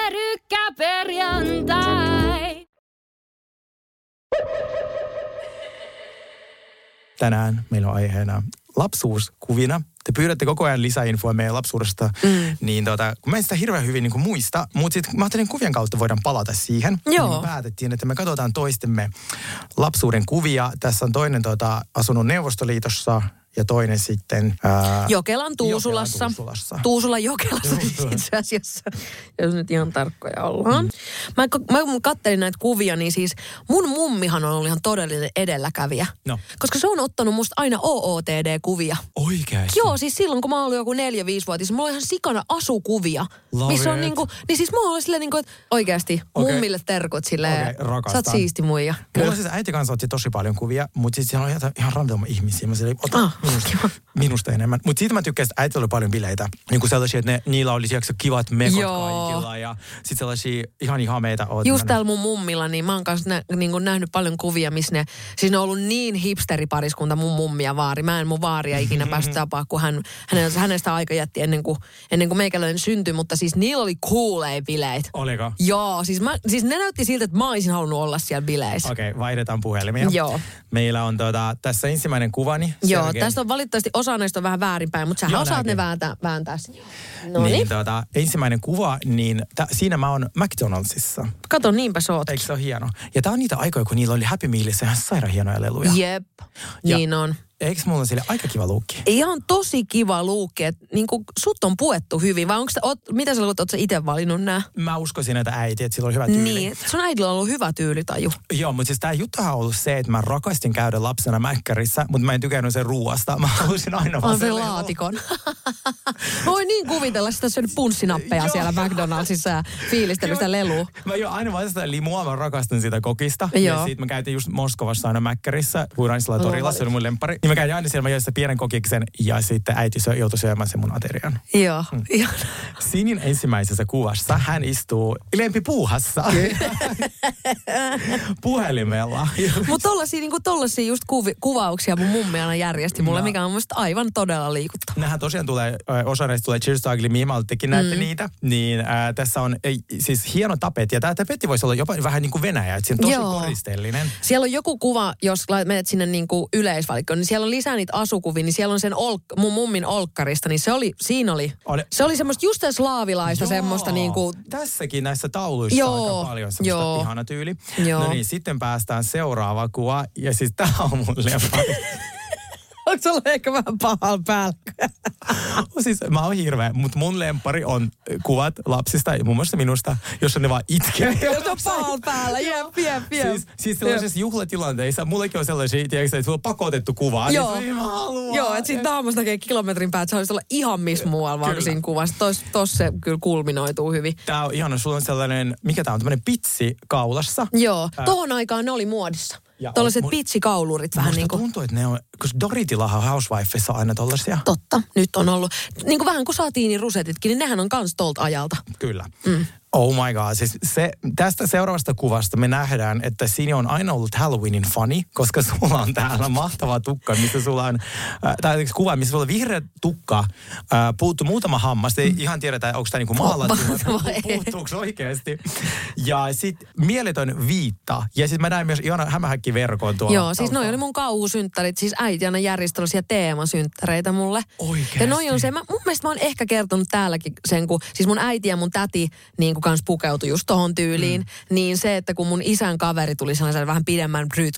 Pyörykkäperjantai! Tänään meillä on aiheena lapsuuskuvina. Te pyydätte koko ajan lisäinfoa meidän lapsuudesta, mm. niin tota, kun mä en sitä hirveän hyvin niin kuin muista, mutta sitten mä ajattelin kuvien kautta voidaan palata siihen. Joo. Niin me päätettiin, että me katsotaan toistemme lapsuuden kuvia. Tässä on toinen tota, asunut Neuvostoliitossa ja toinen sitten... Ää, Jokelan Tuusulassa. Jokelan Tuusulassa. Tuusulan Jokelassa siis itse asiassa, jos nyt ihan tarkkoja ollaan. Mä, mä kun kattelin näitä kuvia, niin siis mun mummihan on ollut ihan todellinen edelläkävijä. No. Koska se on ottanut musta aina OOTD-kuvia. Oikeasti? Joo, siis silloin kun mä olin joku neljä, viisi vuotias, mulla oli ihan sikana asukuvia. Love missä on it. niinku, niin siis mulla oli silleen niinku, että oikeasti Okei. mummille terkut silleen. Okei, rakastan. Sä oot siisti muija. Mulla siis äiti kanssa otti tosi paljon kuvia, mutta sitten siellä on ihan, ihan random ihmisiä. Mä silleen, ota, Ah. Minusta, minusta enemmän. Mutta siitä mä tykkäsin, että äitillä oli paljon bileitä. Niin kuin sellaisia, että ne, niillä oli siellä kivat mekot Joo. kaikilla. Ja sitten sellaisia ihan ihameita. Oot Just mä- täällä mun mummilla, niin mä oon kanssa nä, niin kuin nähnyt paljon kuvia, missä ne, siis ne on ollut niin hipsteripariskunta mun mummi ja vaari. Mä en mun vaaria ikinä päästä tapaa, kun hän, hänen, hänestä aika jätti ennen kuin, ennen kuin meikäläinen syntyi, mutta siis niillä oli coolei bileet. Oliko? Joo, siis, mä, siis ne näytti siltä, että mä olisin halunnut olla siellä bileissä. Okei, okay, vaihdetaan puhelimia. Joo. Meillä on tuota, tässä ensimmäinen kuvani. Joo. Tästä on valitettavasti osa näistä on vähän väärinpäin, mutta sähän Joo, osaat näinkin. ne vääntää, vääntää. No niin, niin, tuota, ensimmäinen kuva, niin tä, siinä mä oon McDonaldsissa. kato niinpä sä oot. Eikö se ole hieno? Ja tää on niitä aikoja, kun niillä oli Happy Mealissä ihan sairaan hienoja leluja. Jep, Ja- niin on. Eikö mulla sille aika kiva luukki? Ihan tosi kiva luukki, että niin sut on puettu hyvin, vai onko oot, mitä sä luulet, oot sä itse valinnut nää? Mä uskoisin, että äiti, että sillä on hyvä tyyli. Niin, sun äidillä on ollut hyvä tyylitaju. Joo, mutta siis tämä juttuhan on ollut se, että mä rakastin käydä lapsena mäkkärissä, mutta mä en tykännyt sen ruoasta. *laughs* Mä halusin aina vaan sen laatikon. *laughs* Voi niin kuvitella sitä syönyt punssinappeja siellä McDonaldsissa ja fiilistellyt sitä lelua. Mä jo aina vaan sitä limua, mä rakastan sitä kokista. Ja Joo. sit mä käytin just Moskovassa aina mäkkärissä, punaisella torilla, se oli mun lemppari. Niin mä käytin aina siellä, mä join sitä pienen kokiksen ja sitten äiti syö, joutui syömään sen mun aterian. Joo, Mm. Sinin ensimmäisessä kuvassa hän istuu lempipuuhassa *laughs* puhelimella. Mutta tollasia, niinku tollasia just kuvi, kuvauksia mun mummi aina järjesti mulle, No. mikä on musta aivan todella liikuttava. Nämähän tosiaan tulee, osa näistä tulee Cheers to Ugly Me, mä tekin näette mm. niitä. Niin ää, tässä on ei, siis hieno tapetti. Ja tämä tapetti voisi olla jopa vähän niin kuin Venäjä, että siinä on tosi Joo. koristellinen. Siellä on joku kuva, jos menet sinne niinku yleisvalikkoon, niin siellä on lisää niitä asukuvia, niin siellä on sen olk, mun mummin olkkarista, niin se oli, siinä oli, Oli- se oli semmoista just slaavilaista Joo. semmoista niinku, Tässäkin näissä tauluissa Joo, aika paljon semmoista joo. ihana tyyli. Joo. No niin, sitten päästään seuraava kuva. Ja siis tämä on mun lemppari. *laughs* *laughs* onko sulla ehkä vähän pahalla päällä? *laughs* siis mä oon hirveä, mutta mun lempari on kuvat lapsista, muun muassa minusta, jossa ne vaan itkee. *laughs* Jos on pahalla päällä, jep, jep, jep. Siis, siis sellaisissa juhlatilanteissa, mullekin on sellaisia, tiedätkö, että sulla on pakotettu kuva. Joo. Niin, mä haluan. Joo, että siitä naamasta näkee kilometrin päästä, se olisi olla ihan missä muualla vaan siinä kuvassa. Tos, tos se kyllä kulminoituu hyvin. Tää on ihana, sulla on sellainen, mikä tää on, tämmönen pitsi kaulassa. Joo, tohon aikaan ne oli muodissa. Tuollaiset pitsikaulurit vähän niin kuin. tuntuu, että ne on, koska Doritillahan Housewifeissa aina tollasia. Totta, nyt on ollut. Niin kuin vähän kuin satiini rusetitkin, niin nehän on kans tolta ajalta. Kyllä. Mm. Oh my god, siis se, tästä seuraavasta kuvasta me nähdään, että siinä on aina ollut Halloweenin fani, koska *laughs* sulla on täällä mahtava tukka, missä sulla on, äh, tai anteeksi, kuva, missä sulla on vihreä tukka, äh, puuttu muutama hammas, ei ihan tiedetä, onko tämä niinku maalattu, *laughs* puuttuuko oikeasti. Ja sitten mieletön viitta, ja sitten mä näin myös ihana hämähäkkiverkon tuolla. Joo, siis noi oli mun kauhusynttärit. Siis äiti aina järjesti teemasynttäreitä mulle. Oikeesti? Ja noi on se, mä, mun mielestä mä oon ehkä kertonut täälläkin sen, kun siis mun äiti ja mun täti niin kuin kans pukeutui just tohon tyyliin. Mm. Niin se, että kun mun isän kaveri tuli sellaisen vähän pidemmän ryyt,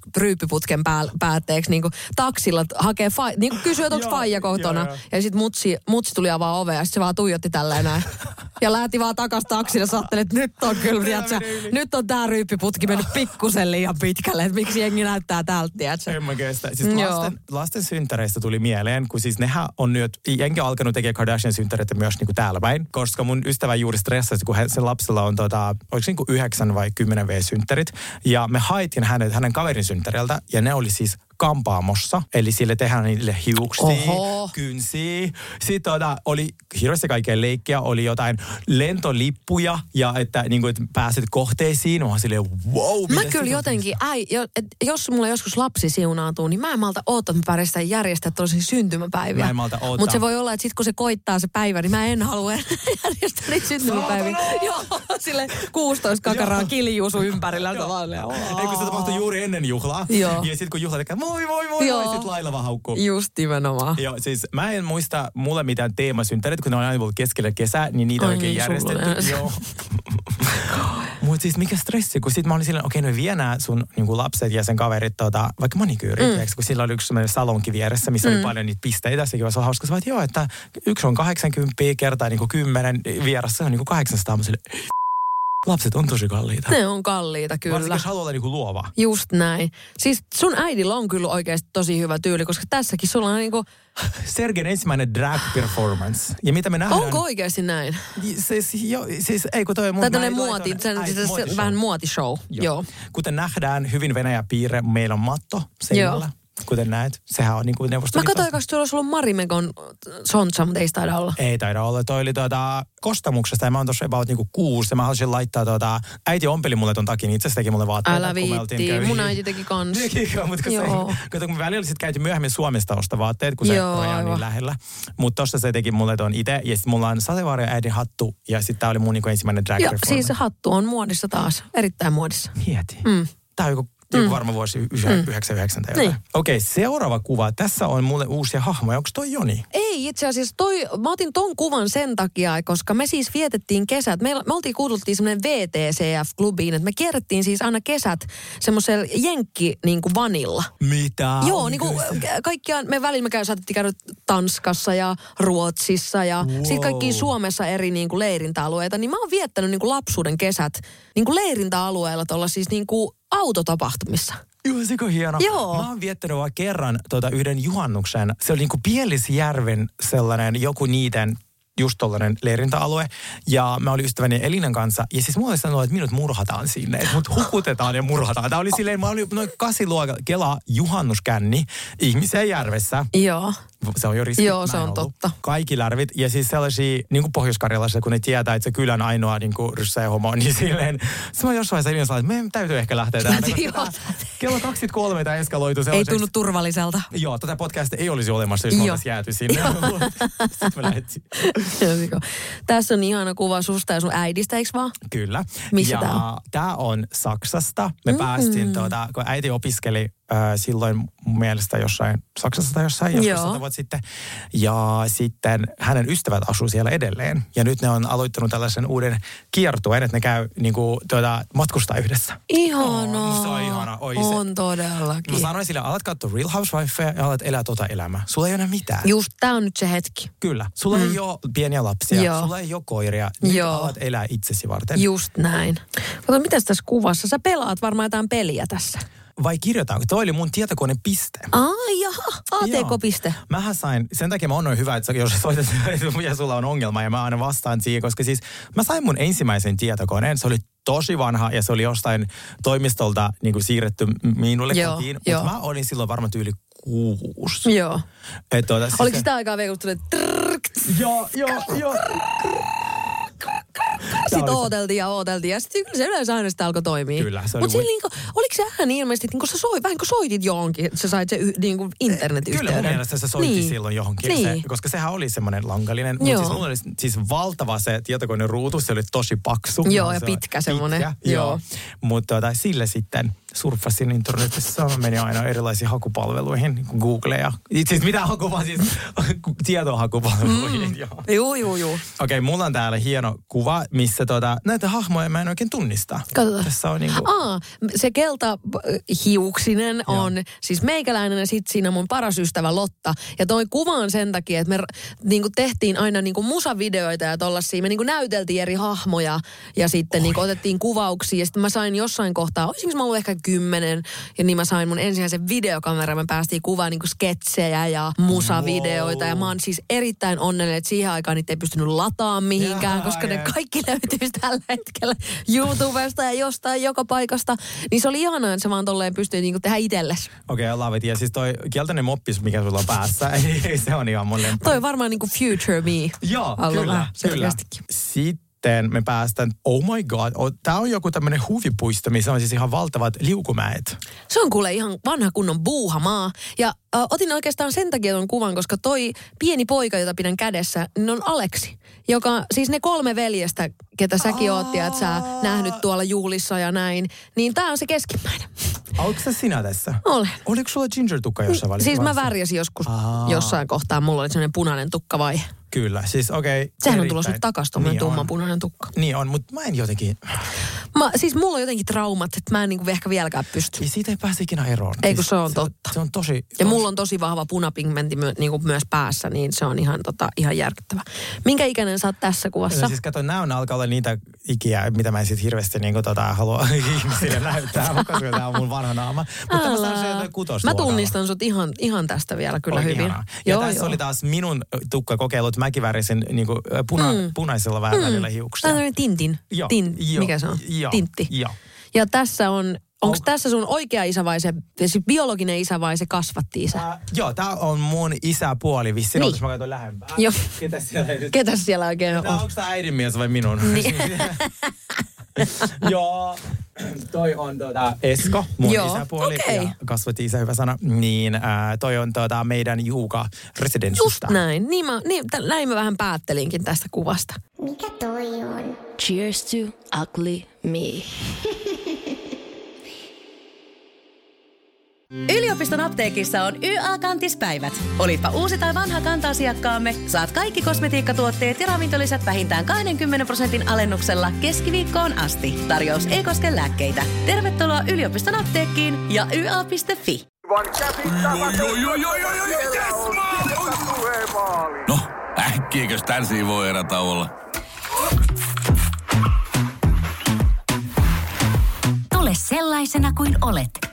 pää, päätteeksi niin kuin taksilla hakee, fa, niin kuin kysyä, että onko faija kotona. joo, joo. Ja sitten mutsi, mutsi tuli avaa ovea ja sit se vaan tuijotti tälleen näin. *laughs* Ja lähti vaan takas taksille ja ajattelin, että nyt on kyllä, tiedätkö, nyt on tää ryyppyputki mennyt pikkusen liian pitkälle, että miksi jengi näyttää tältä, tiedätkö? En mä kestä. Siis Joo. lasten, lasten synttäreistä tuli mieleen, kun siis nehän on nyt, jengi on alkanut tekemään Kardashian synttäreitä myös niin kuin täällä päin, koska mun ystävä juuri stressasi, kun hän, sen lapsella on tota, oliko niin kuin yhdeksän vai kymmenen V-synttärit, ja me haitin hänet hänen kaverin synttäriltä, ja ne oli siis kampaamossa, eli sille tehdään niille hiuksia, Oho. kynsiä. Sitten tota, oli hirveästi kaikkea leikkiä, oli jotain lentolippuja, ja että, niin kuin, että pääset kohteisiin, mä oon silleen, wow. Mä kyllä jotenkin, äi, jos mulla joskus lapsi siunaantuu, niin mä en malta oottaa, että mä pärjestän järjestää tollaisia syntymäpäiviä. Mä en malta oottaa. Mutta se voi olla, että sit kun se koittaa se päivä, niin mä en halua *laughs* järjestää niitä syntymäpäiviä. Joo, sille 16 kakaraa kiljuu sun ympärillä. Ei kun se tapahtui juuri ennen juhlaa. Joo. Ja sitten kun juhla tekee moi moi moi, Joo. moi sit vaan haukkuu. Just nimenomaan. Joo, siis mä en muista mulle mitään teemasynttärit, kun ne on aina ollut keskellä kesää, niin niitä Ai on oikein niin, järjestetty. Joo. *laughs* Mutta siis mikä stressi, kun sit mä olin silleen, okei, okay, no vie nää sun niin lapset ja sen kaverit tota, vaikka manikyyri, mm. kun sillä oli yksi sellainen salonki vieressä, missä mm. oli paljon niitä pisteitä. Sekin olisi hauska, että joo, että yksi on 80 kertaa niin 10 vieressä, se on niin 800. Mä silleen, lapset on tosi kalliita. Ne on kalliita kyllä. Varsinkin jos haluaa olla niin luova. Just näin. Siis sun äidillä on kyllä oikeasti tosi hyvä tyyli, koska tässäkin sulla on niinku, *laughs* Sergen ensimmäinen drag performance. Ja mitä me nähdään... onko oikeasti näin? Siis, jo, siis ei kun toi mun... Laitoin- muoti, sen, ai, siis muotishow. vähän muotishow. Joo. Joo. Kuten nähdään, hyvin Venäjä piirre, meillä on matto seinällä. Kuten näet. Sehän on niin kuin Mä Neuvostoliitto. katsoin, koska tuolla olisi ollut Marimekon Sontsa, mutta ei se taida olla. Ei taida olla. Toi oli tuota kostamuksesta ja mä oon tuossa about niinku kuusi ja mä halusin laittaa tuota, äiti ompeli mulle ton takin, itse asiassa teki mulle vaatteita. Älä viitti. Mun äiti teki kans. Tekikö, mutta kun, Joo. se, kun me välillä sitten käytiin myöhemmin Suomesta ostaa vaatteet, kun se Joo, raja on niin lähellä. Mutta tossa se teki mulle ton itse. Ja sitten mulla on sateenvarjo äidin hattu ja sitten tää oli mun niinku ensimmäinen drag Ja performance. siis hattu on muodissa taas. Erittäin muodissa. Mieti. Mm. Tää on joku, joku varma vuosi y- 99 tai jotain. Niin. Okei, seuraava kuva. Tässä on mulle uusia hahmoja. Onko toi Joni? Ei itse asiassa, toi, mä otin ton kuvan sen takia, koska me siis vietettiin kesät. Me, me oltiin kuuluttiin semmoinen VTCF-klubiin, että me kierrettiin siis aina kesät semmoisella jenkki niin kuin vanilla. Mitä? Joo, niin kuin kaikkiaan, me välillä me käy, saatettiin käydä Tanskassa ja Ruotsissa ja wow. sitten kaikkiin Suomessa eri niin kuin leirintäalueita. Niin mä oon viettänyt niin kuin lapsuuden kesät niin kuin leirintäalueella tuolla siis niin kuin autotapahtumissa. Joo, siko hieno. Joo. Mä oon viettänyt vaan kerran tota, yhden juhannuksen. Se oli niinku Pielisjärven sellainen joku niiden just tollainen leirintäalue. Ja mä olin ystäväni Elinan kanssa. Ja siis mulla oli sanonut, että minut murhataan sinne. Että mut hukutetaan ja murhataan. Tää oli silleen, mä olin noin kasiluokan kela juhannuskänni ihmisen järvessä. Joo. Se on jo riski. Joo, se on ollut. totta. Kaikki lärvit. Ja siis sellaisia, niin kuin Pohjois-Karjalassa, kun ne tietää, että se kylän ainoa niin kuin homo, niin silleen. Sitten mä jossain vaiheessa Elina sanoi, että meidän täytyy ehkä lähteä täältä. Kello 23 tämä eskaloitu Ei sellaiseksi. tunnu turvalliselta. Joo, tätä podcastia ei olisi olemassa, jos me oltaisiin jääty sinne. *laughs* Sitten me lähdettiin. Tässä on ihana kuva susta ja sun äidistä, eikö vaan? Kyllä. Missä ja tää on? Tämä on Saksasta. Me mm. päästiin, tuota, kun äiti opiskeli silloin mielestä jossain Saksassa tai jossain joskus sata vuotta sitten. Ja sitten hänen ystävät asuu siellä edelleen. Ja nyt ne on aloittanut tällaisen uuden kiertueen, että ne käy niin kuin, tuota, matkustaa yhdessä. Ihanaa. Oh, se on ihana. Oi, se- on todellakin. Mä sanoin sille, alat katsoa Real Housewifeja ja alat elää tota elämää. Sulla ei ole mitään. Just tää on nyt se hetki. Kyllä. Sulla mm. ei ole pieniä lapsia, Joo. sulla ei ole koiria. Nyt Joo. alat elää itsesi varten. Just näin. Kato, mitäs tässä kuvassa? Sä pelaat varmaan jotain peliä tässä. Vai kirjoitanko? Toi oli mun tietokoneen piste. Ai jaha, ATK-piste. Mähän sain, sen takia mä oon noin hyvä, että jos soitat ja sulla on ongelma ja mä aina vastaan siihen, koska siis mä sain mun ensimmäisen tietokoneen, se oli tosi vanha ja se oli jostain toimistolta niin kuin siirretty minulle Joo, kotiin, joo. mutta mä olin silloin varmaan tyyli kuusi. Joo. Et tuota, siis Oliko sitä aikaa vielä, kun trrrk, Joo, joo, joo. Se. ooteltiin ja ooteltiin ja sitten kyllä se yleensä aina sitten alkoi toimia. Kyllä, se oli mun- niinku, oliko se ääni ilmeisesti, että niinku sä soi, vähän kuin soitit johonkin, että sä sait se niinku internetyhteyden. Kyllä mun mielestä se soitti niin. silloin johonkin, Niin. se, koska sehän oli semmoinen langallinen. Mutta siis mulla oli siis valtava se tietokoneen ruutu, se oli tosi paksu. Joo, Se ja on pitkä semmonen. Pitkä, Joo. joo. Mutta tota, sille sitten surffasin internetissä, meni aina erilaisiin hakupalveluihin, niin Google ja... Itse asiassa mitä haku, vaan siis *laughs* tietohakupalveluihin. Mm. Joo. Juu, juu, juu. Okei, mulla on täällä hieno kuva, missä tota, näitä hahmoja mä en oikein tunnista. Katsotaan. Tässä on niinku... Aa, se kelta b- hiuksinen on siis meikäläinen ja sitten siinä mun paras ystävä Lotta. Ja toi kuva on sen takia, että me niinku tehtiin aina niinku musavideoita ja tollasia. Me niinku näyteltiin eri hahmoja ja sitten niinku otettiin kuvauksia. Ja sitten mä sain jossain kohtaa, olisinko mä ollut ehkä kymmenen, ja niin mä sain mun ensimmäisen videokameran. Me päästiin kuvaan niinku sketsejä ja musavideoita. Ja mä oon siis erittäin onnellinen, että siihen aikaan niitä ei pystynyt lataamaan mihinkään, Jaa, koska ne jaa. kaikki löytyisi tällä hetkellä YouTubesta ja jostain joka paikasta. Niin se oli ihanaa, että sä vaan tolleen pystyy niinku tehdä itsellesi. Okei, okay, love it. Ja siis toi keltainen moppis, mikä sulla on päässä, *laughs* se on ihan mun lemppari. Toi varmaan niinku future me. Joo, Alla kyllä, vähän kyllä. selkeästikin. Sitten me päästään, oh my god, oh, tää on joku tämmönen huvipuisto, missä on siis ihan valtavat liukumäet. Se on kuule ihan vanha kunnon buuhamaa. Ja otin oikeastaan sen takia ton kuvan, koska toi pieni poika, jota pidän kädessä, niin on Aleksi. Joka, siis ne kolme veljestä, ketä säkin oot, ja että sä nähnyt tuolla juhlissa ja näin. Niin tää on se keskimmäinen. Oliko se sinä tässä? Olen. Oliko sulla ginger-tukka jossain välissä? Siis mä vaiheessa? värjäsin joskus Aa. jossain kohtaa. Mulla oli sellainen punainen tukkavaihe. Kyllä, siis okei. Okay, Sehän on tulossa nyt takaisin tuommoinen niin tumman on. punainen tukka. Niin on, mutta mä en jotenkin, Mä, siis mulla on jotenkin traumat, että mä en niinku ehkä vieläkään pysty. ja siitä ei pääse ikinä eroon. Ei, kun Siis se on totta. Se on tosi... Ja mulla on tosi vahva punapigmentti my, niinku myös päässä, niin se on ihan, tota, ihan järkyttävä. Minkä ikäinen sä oot tässä kuvassa? Ja siis kato, nämä on alkaa olla niitä ikiä, mitä mä en sit hirveästi niin kuin, tota, halua *laughs* ihmisille näyttää, koska tämä on mun vanha naama. Mutta sanon se jotain Mä tunnistan sut ihan, ihan tästä vielä kyllä Oi, hyvin. ihanaa. Ja tässä oli taas minun tukkakokeilu, että mäkin värisin niin kuin, puna, mm. punaisella värillä Tämä hiuksia. on tämmöinen tintin. Joo, Tin, joo, mikä se on? joo, Tintti. joo. Ja tässä on, Onko tässä sun oikea isä vai se, se biologinen isä vai se kasvatti isä? Äh, joo, tää on mun isäpuoli vissiin. Niin. Niin. mä katson lähempää. Joo. Ketä siellä nyt? Ketäs siellä oikein on? onko tää äidin mies vai minun? Niin. *laughs* Joo, toi on tuota Esko, mun Joo, isäpuoli. okei. Ja kasvatti isä, hyvä sana. Niin, ää, toi on tuota meidän Juuka residenssista. Just näin. Niin, mä, niin tä- näin mä vähän päättelinkin tästä kuvasta. Mikä toi on? Cheers to ugly me. *laughs* Yliopiston apteekissa on YA-kantispäivät. Olipa uusi tai vanha kanta-asiakkaamme, saat kaikki kosmetiikkatuotteet ja ravintolisät vähintään 20 prosentin alennuksella keskiviikkoon asti. Tarjous ei koske lääkkeitä. Tervetuloa yliopiston apteekkiin ja YA.fi. No, äkkiäkös tän voi olla? Tule sellaisena kuin olet,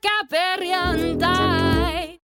Pyörykkäperjantai.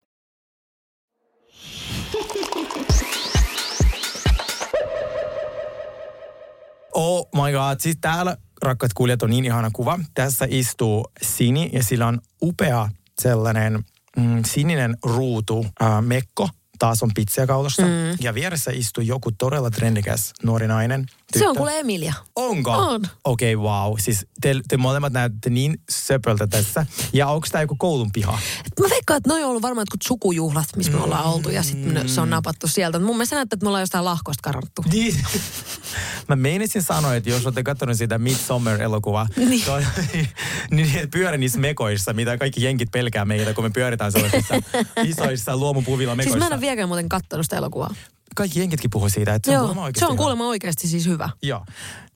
Oh my god, siis täällä rakkaat kuulijat on niin ihana kuva. Tässä istuu Sini ja sillä on upea sellainen mm, sininen ruutu äh, mekko. Taas on pizzakaulussa. Mm. Ja vieressä istuu joku todella trendikäs nuori nainen. Se on tyttö. kuule Emilia. Onko? On. Okei, okay, wow. Siis te, te molemmat näytätte niin söpöltä tässä. Ja onko tämä joku koulun piha? Mä veikkaan, että noi on ollut varmaan jotkut sukujuhlat, missä me ollaan oltu ja sitten se on napattu sieltä. Mun mielestä näyttää, että me ollaan jostain lahkosta karannuttu. Niin. *laughs* Mä meinasin sanoa, että jos olette katsonut sitä Midsommar-elokuvaa, Niin. toi- *laughs* niin pyörä niissä mekoissa, mitä kaikki jenkit pelkää meitä, kun me pyöritään sellaisissa *laughs* isoissa luomupuvilla Siis mekoissa. mä en ole vieläkään muuten kattonut sitä elokuvaa. Kaikki jenkitkin puhuu siitä, että se on kuulemma Joo, oikeasti se on hyvä. kuulemma oikeasti siis hyvä. Joo.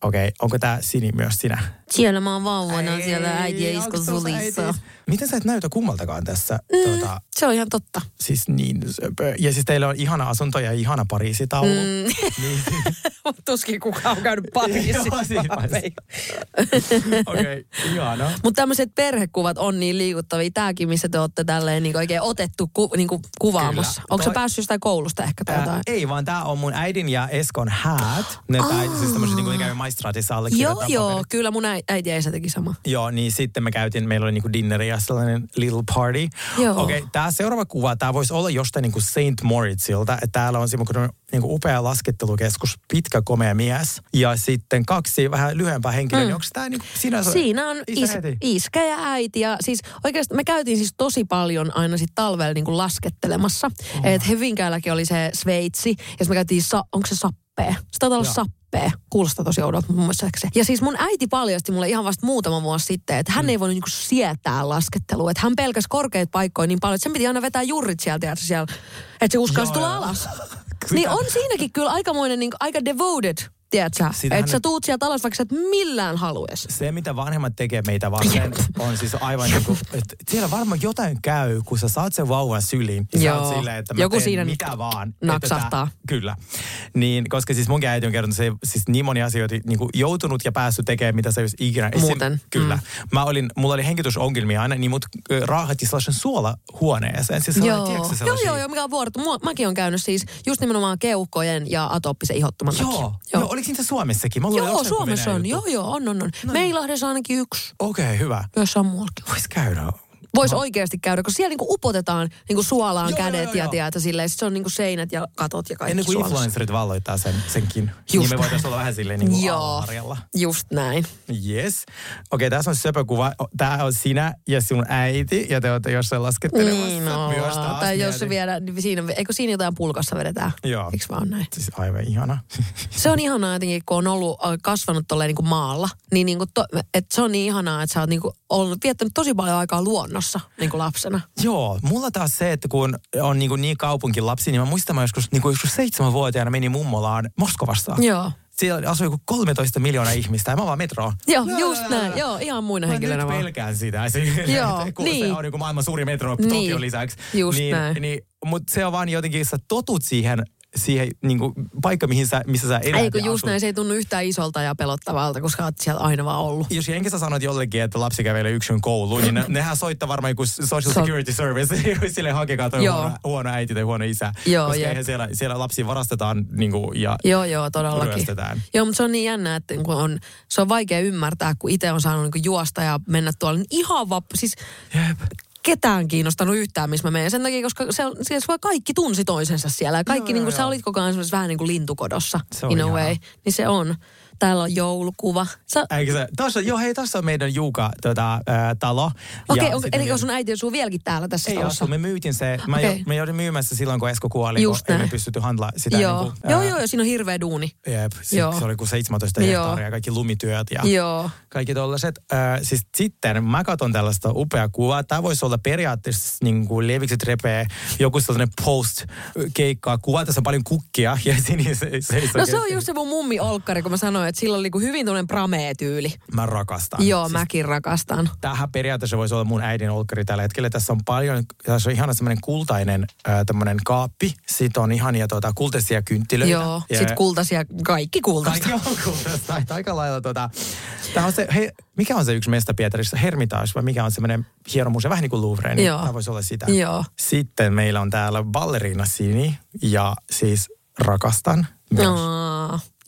Okei, okay. onko tämä Sini myös sinä? Siellä mä oon vauvana, siellä äiti ja Ei, isko sulissa. äiti? Miten sä et näytä kummaltakaan tässä? Mm. Tuota, Se on ihan totta. siis niin söpö. Ja siis teillä on ihana asunto ja ihana Pariisitaulu. Mm. *laughs* Niin. *laughs* Tuskin kukaan on käynyt *laughs* Joo, vaiheessa. Okei, okay, ihana. Mutta tämmöiset perhekuvat on niin liikuttavia. Tääkin, missä te olette tälleen niin oikein otettu ku, niin kuin kuvaamossa. Kyllä. Onko se Toi- päässyt jostain koulusta ehkä tai jotain? ei, vaan tämä on mun äidin ja Eskon häät. Ne tai siis tämmöiset niin kuin käy maistraatissa Joo, allekirjoittaa joo. paperit. Kyllä mun äi- äiti ja isä teki sama. Joo, niin sitten me käytiin, meillä oli niinku dinneri ja sellainen little party. Joo. Okei, okay, tämä seuraava kuva, tämä voisi olla jostain niinku St. Moritzilta, että täällä on semmoinen niinku upea laskettelukeskus, pitkä komea mies ja sitten kaksi vähän lyhyempää henkilöä. Mm. Niin onko tämä niinku sinänsä Siinä on is, äiti? iskä ja äiti. Ja siis oikeasti me käytiin siis tosi paljon aina sit talvella niin kuin laskettelemassa. Oh. Et Hyvinkäälläkin oli se Sveitsi. Ja sitten me käytiin, sa, onko se sappee? Se taitaa olla Joo. Sappee. Kuulostaa tosi oudolta mun mielestä se. Ja siis mun äiti paljasti mulle ihan vasta muutama vuosi sitten, että hän mm. ei voinut niinku sietää laskettelua. Että hän pelkäsi korkeita paikkoja niin paljon, että sen piti aina vetää jurrit sieltä, ja siellä, että se uskalsi tulla alas. *laughs* niin on siinäkin kyllä aikamoinen, niin aika devoted, tiedätkö? Että sä tuut sieltä alas, vaikka sä et millään halues. Se, mitä vanhemmat tekee meitä varten, on siis aivan niin kuin, että siellä varmaan jotain käy, kun sä saat sen vauvan syliin. Ja Joo. Sä silleen, että mä Joku siinä mitä vaan. että naksahtaa. tää- kyllä. Niin, koska siis mun äiti on kertonut se, siis niin monia asioita niin kuin joutunut ja päässyt tekemään, mitä se olisi ikinä. Esim- Muuten. Kyllä. Mm. Mä olin, mulla oli hengitysongelmia aina, niin mut raahatti sellaisen suolahuoneeseen. Siis Joo. tiedätkö joo, joo, joo, mikä on vuorot. Mäkin on käynyt siis just nimenomaan keuhkojen ja atooppisen ihottuman takia. Joo, joo. Oliko niitä Suomessakin? Mä Joo, Suomessa on. Joo, joo, on, on, on. No. Meilahdessa ainakin yksi. Okei, okay, hyvä. Jossain muuallakin. Vois käydä. Voisi oikeasti käydä, koska siellä niinku upotetaan niinku suolaan Joo, kädet joo, ja joo. tiedätkö, silleen, sit se on niinku seinät ja katot ja kaikki Ennen kuin suolassa. influencerit valloittaa sen, senkin, Just niin me voitaisiin olla vähän silleen niin kuin Joo, just näin. Yes. Okei, okay, tässä on söpö kuva. Tämä on sinä ja sun äiti, ja te olette jossain laskettelemassa. Niin Myös ollaan. taas Tai jos se vielä, niin siinä, eikö siinä jotain pulkassa vedetään? Joo. Eikö vaan näin? Siis aivan ihana. Se on ihanaa jotenkin, kun on ollut kasvanut tolleen niin kuin maalla. Niin, niin kuin to, että se on niin ihanaa, että sä oot niin kuin ollut, viettänyt tosi paljon aikaa luonnossa niin kuin lapsena. Joo, mulla taas se, että kun on niin, kuin niin kaupunkilapsi, niin mä muistan, mä joskus, niin kuin joskus seitsemänvuotiaana menin mummolaan Moskovassa. Joo. siellä asui joku 13 miljoonaa ihmistä ja mä vaan metroa. Joo, just näin. Joo, ihan muina Mä henkilönä vaan. pelkään sitä. Se, Joo, kun niin. se on niin maailman suuri metro Niin, Tokion lisäksi. just niin, näin. Niin, mutta se on vaan jotenkin, sä totut siihen, siihen niin kuin, paikka, mihin sä, missä sä elät. Ei kun ja just asut. näin, se ei tunnu yhtään isolta ja pelottavalta, koska oot siellä aina vaan ollut. Jos jenkissä sanot jollekin, että lapsi kävelee yksin kouluun, niin ne, *laughs* nehän soittaa varmaan joku social So- security service, *laughs* sille hakekaa toi Joo. huono, huono äiti tai huono isä. Joo, koska jep. eihän siellä, siellä lapsia varastetaan niin kuin, ja Joo, joo, todellakin. ryöstetään. Joo, mutta se on niin jännä, että kun on, se on vaikea ymmärtää, kun itse on saanut niin juosta ja mennä tuolla niin ihan vap, siis Jep. Ketään kiinnostanut yhtään, missä mä menen. Sen takia, koska se, siellä vaan kaikki tunsi toisensa siellä. Ja kaikki, Joo, niin joo, kuin, sä olit koko ajan vähän niin kuin lintukodossa, Se on in a way. Niin se on. Täällä on joulukuva. Sä, Eikö se, tossa, joo hei, tässä on meidän Juuka tota, ää, talo. Okei, okay, eli meidän- sun äiti asuu vieläkin täällä tässä Ei talossa? asu, me myytin se. Mä, okay. me joudun myymässä silloin, kun Esko kuoli, Just kun ei me näin. pystytty handla sitä. Joo. Niin kuin, joo, joo, joo, siinä on hirveä duuni. Jep, se, Joo. se oli kuin 17 Joo. hehtaaria, kaikki lumityöt ja Joo. kaikki tollaset. Äh, siis sitten mä katson tällaista upea kuvaa. Tämä voisi olla periaatteessa niin kuin levikset repee joku sellainen post-keikkaa kuva. Tässä on paljon kukkia ja *laughs* se, No se on just se mun mummi Olkkari, kun mä sanoin, että sillä oli niinku hyvin tuollainen pramee-tyyli. Mä rakastan. Joo, siis mäkin rakastan. Tämähän periaatteessa voisi olla mun äidin olkkari tällä hetkellä. Tässä on paljon, tässä on ihana semmoinen kultainen äh, tämmöinen kaappi. Sitten on ihania tuota, kultaisia kynttilöitä. Joo, Ja- sit kultaisia, kaikki kultaista. Kaikki on kultaista. Aika lailla tota, tää on se, he, mikä on se yksi mesta Pietarissa? Hermitage vai mikä on semmoinen hieno museo? Vähän niin kuin Louvre, niin Joo. tämä voisi olla sitä. Joo. Sitten meillä on täällä ballerina Sini ja siis rakastan myös.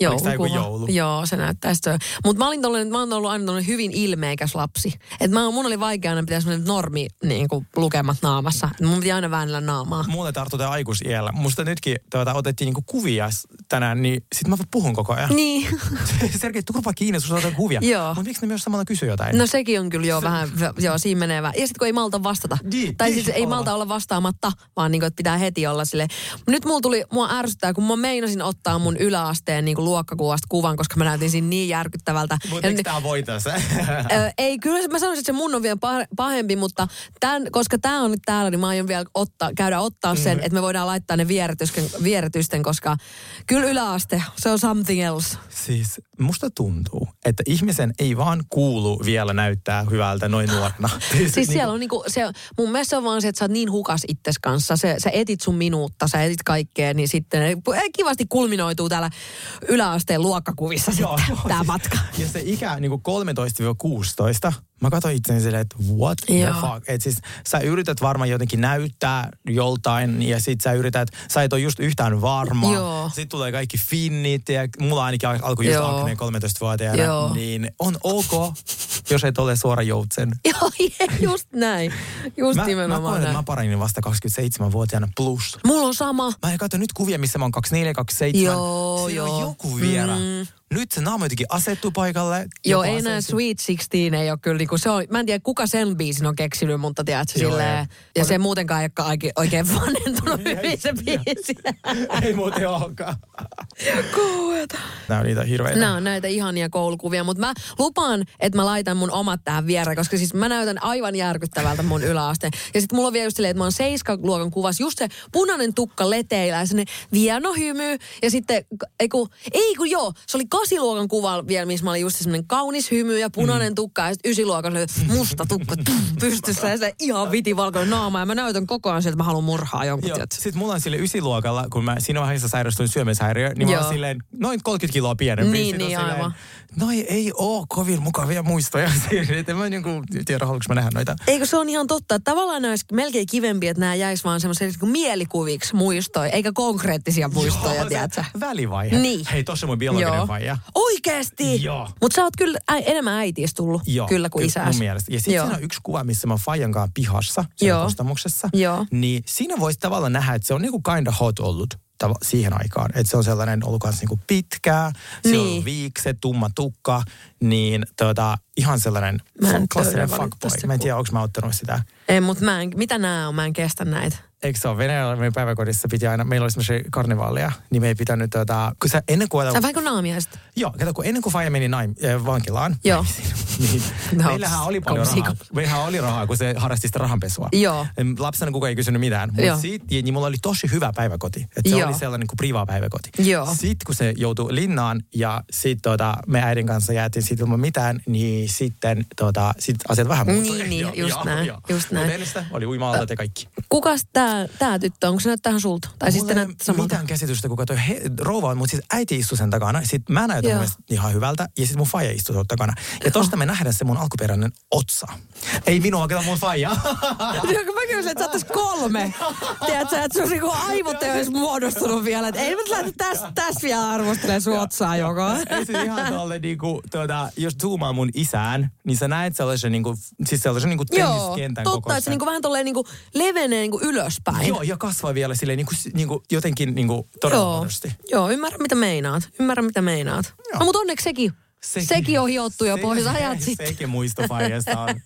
Joulukuva. joulu? Joo, se näyttää sitä. Mutta mä, olin tollanen, mä oon ollut aina hyvin ilmeikäs lapsi. Et mä, mun oli vaikea aina pitää semmoinen normi niin kuin lukemat naamassa. Mun piti aina väännellä naamaa. Mulle tarttuu tämä aikuisiellä. Musta nytkin tuota, otettiin niinku kuvia tänään, niin sit mä puhun koko ajan. Niin. *laughs* Sergei, turpa kiinni, sun otat kuvia. Joo. Mutta miksi ne myös samalla kysyy jotain? No sekin on kyllä jo vähän, joo, siinä menee vähän. Ja sitten kun ei malta vastata. Niin, tai niin, siis ei malta olla vastaamatta, vaan niin kuin, että pitää heti olla sille. Nyt mulla tuli, mua ärsyttää, kun mä meinasin ottaa mun yläasteen niin kuin luokkakuvasta kuvan, koska mä näytin siinä niin järkyttävältä. Mutta eikö ne- tää voitais? Ö, ei, kyllä mä sanoisin, että se mun on vielä pah- pahempi, mutta tämän, koska tämä on nyt täällä, niin mä aion vielä ottaa, käydä ottaa sen, Mm. että me voidaan laittaa ne vieretysten, vieretysten, koska kyllä yläaste, se on something else. Siis musta tuntuu, että ihmisen ei vaan kuulu vielä näyttää hyvältä noin nuorena. *laughs* Siis siellä on niinku, se, mun mielestä se on vaan se, että sä oot niin hukas itses kanssa. Se, sä etit sun minuutta, sä etit kaikkea, niin sitten eh, kivasti kulminoituu täällä yläasteen luokkakuvissa Joo, sitten joo, tämä siis- matka. Ja se ikä niin kuin 13-16, mä katsoin itseni silleen, että what the Joo. fuck. Et siis sä yrität varmaan jotenkin näyttää joltain ja sit sä yrität, sä et ole just yhtään varma. Joo. Sitten tulee kaikki finnit ja mulla ainakin al- alkoi just Joo. akneen 13-vuotiaana. Joo. Niin on ok, jos et ole suora joutsen. *laughs* Joo, just näin. Just Mä, mä koen, näin. mä paranin vasta 27-vuotiaana plus. Mulla on sama. Mä katson nyt kuvia, missä mä oon 24, 27. Joo, Siellä joo. on joku vielä. Mm. Nyt se naama jotenkin asettuu paikalle. Joo, ei enää asensi- Sweet 16 ei ole kyllä, niinku, se on, mä en tiedä kuka sen biisin on keksinyt, mutta tiedätkö, Joo, silleen, ja se muutenkaan ei ole oikein, vanhentunut hyvin se biisi. *laughs* Ei muuten olekaan. Kuueta. Nämä on niitä hirveitä. Nämä on näitä ihania koulukuvia, mutta mä lupaan, että mä laitan mun omat tähän viereen, koska siis mä näytän aivan järkyttävältä mun yläasteen. Ja sitten mulla on vielä just silleen, että mä oon seiskaluokan kuvassa just se punainen tukka leteillä ja sellainen vieno hymy. Ja sitten, ei kun, ei kun joo, se oli kasiluokan kuva vielä, missä mä olin just semmoinen kaunis hymy ja punainen tukka. Ja sitten ysiluokan oli musta tukka pystyssä ja se ihan vitivalkoinen naama. Ja mä näytän koko ajan sieltä, että mä haluan murhaa jonkun. Joo. Sitten mulla on sille ysiluokalla, kun mä siinä vaiheessa sairastuin syömishäiriö, niin mä oon silleen noin 30 kiloa pienempi. Niin, niin, silleen, aivan. Noi ei oo kovin mukavia muistoja. *laughs* mä en niinku tiedä, haluanko mä nähdä noita. Eikö se on ihan totta, että tavallaan olisi melkein kivempi, että nämä jäisi vaan semmoisiksi niin mielikuviksi muistoja, eikä konkreettisia muistoja, Joo, tiedätkö? Välivaihe. Niin. Hei, tossa mun biologinen Joo. Faija. Oikeesti? Joo. Mutta sä oot kyllä ä, enemmän äitiis tullut, Joo, kyllä kuin ky- isäs. Mun mielestä. Ja sitten siinä on yksi kuva, missä mä Fajankaan pihassa, Joo. kostamuksessa. Joo. Niin siinä voisi tavallaan nähdä, että se on niinku kind of hot ollut tava- siihen aikaan. Että se on sellainen ollut kanssa niinku pitkää, siellä Niin. on viikset, tumma tukka, niin tota, ihan sellainen Mä en klassinen fuckboy. Mä en tiedä, onko mä ottanut sitä. Ei, mutta mitä nämä on? Mä en kestä näitä. Eikö se ole Venäjällä meidän päiväkodissa piti aina, meillä oli semmoisia karnevaaleja, niin me ei pitänyt tota, kun sä ennen kuin... Sä vähän kuin naamiaiset. Joo, kato, kun ennen kuin Faija meni naim, äh, vankilaan, Joo. *laughs* niin *laughs* No, meillähän oli paljon rahaa. Meillähän oli rahaa, kun se harrasti sitä rahanpesua. Joo. Lapsena kukaan ei kysynyt mitään. Mutta siitä, niin mulla oli tosi hyvä päiväkoti. Että se Joo. oli sellainen kuin priva päiväkoti. Joo. Sitten kun se joutui linnaan ja sitten tota, me äidin kanssa jäätiin siitä ilman mitään, niin sitten tota, sit asiat vähän muuttui. Niin, niin, just näin, just näin. Sitä oli uima ja kaikki. Kukas tää, tää tyttö, onko se näyttää sulta? Tai siis Mulla te ei näyttää samalta? mitään käsitystä, kuka toi he, rouva on, mutta siis äiti istui sen takana. Sitten mä näytän Joo. mun ihan hyvältä ja sitten mun faija istui takana. Ja tosta me nähdään se mun alkuperäinen otsa. Ei minua, kato mun faija. *laughs* Joo, mä kyllä, että sä kolme. Tiedätkö, että sun niinku aivot ei olisi muodostunut vielä. Että ei mä nyt lähde tästä täs vielä arvostelemaan sun otsaa joko. Ei se ihan tolle niinku, tuota, jos zoomaa mun isään, niin sä näet sellaisen niinku, siis sellaisen niinku Joo, tenniskentän totta, kokoisen. että se niinku vähän tolleen niinku levenee niinku ylöspäin. Joo, ja kasvaa vielä silleen niinku, niinku jotenkin niinku todella Joo, muodosti. joo, ymmärrän mitä meinaat. Ymmärrän mitä meinaat. Joo. No mutta onneksi sekin. Sekin- Sekin on hiottu jo Se- pois ajat sitten. Sekin muisto faijasta on. *laughs*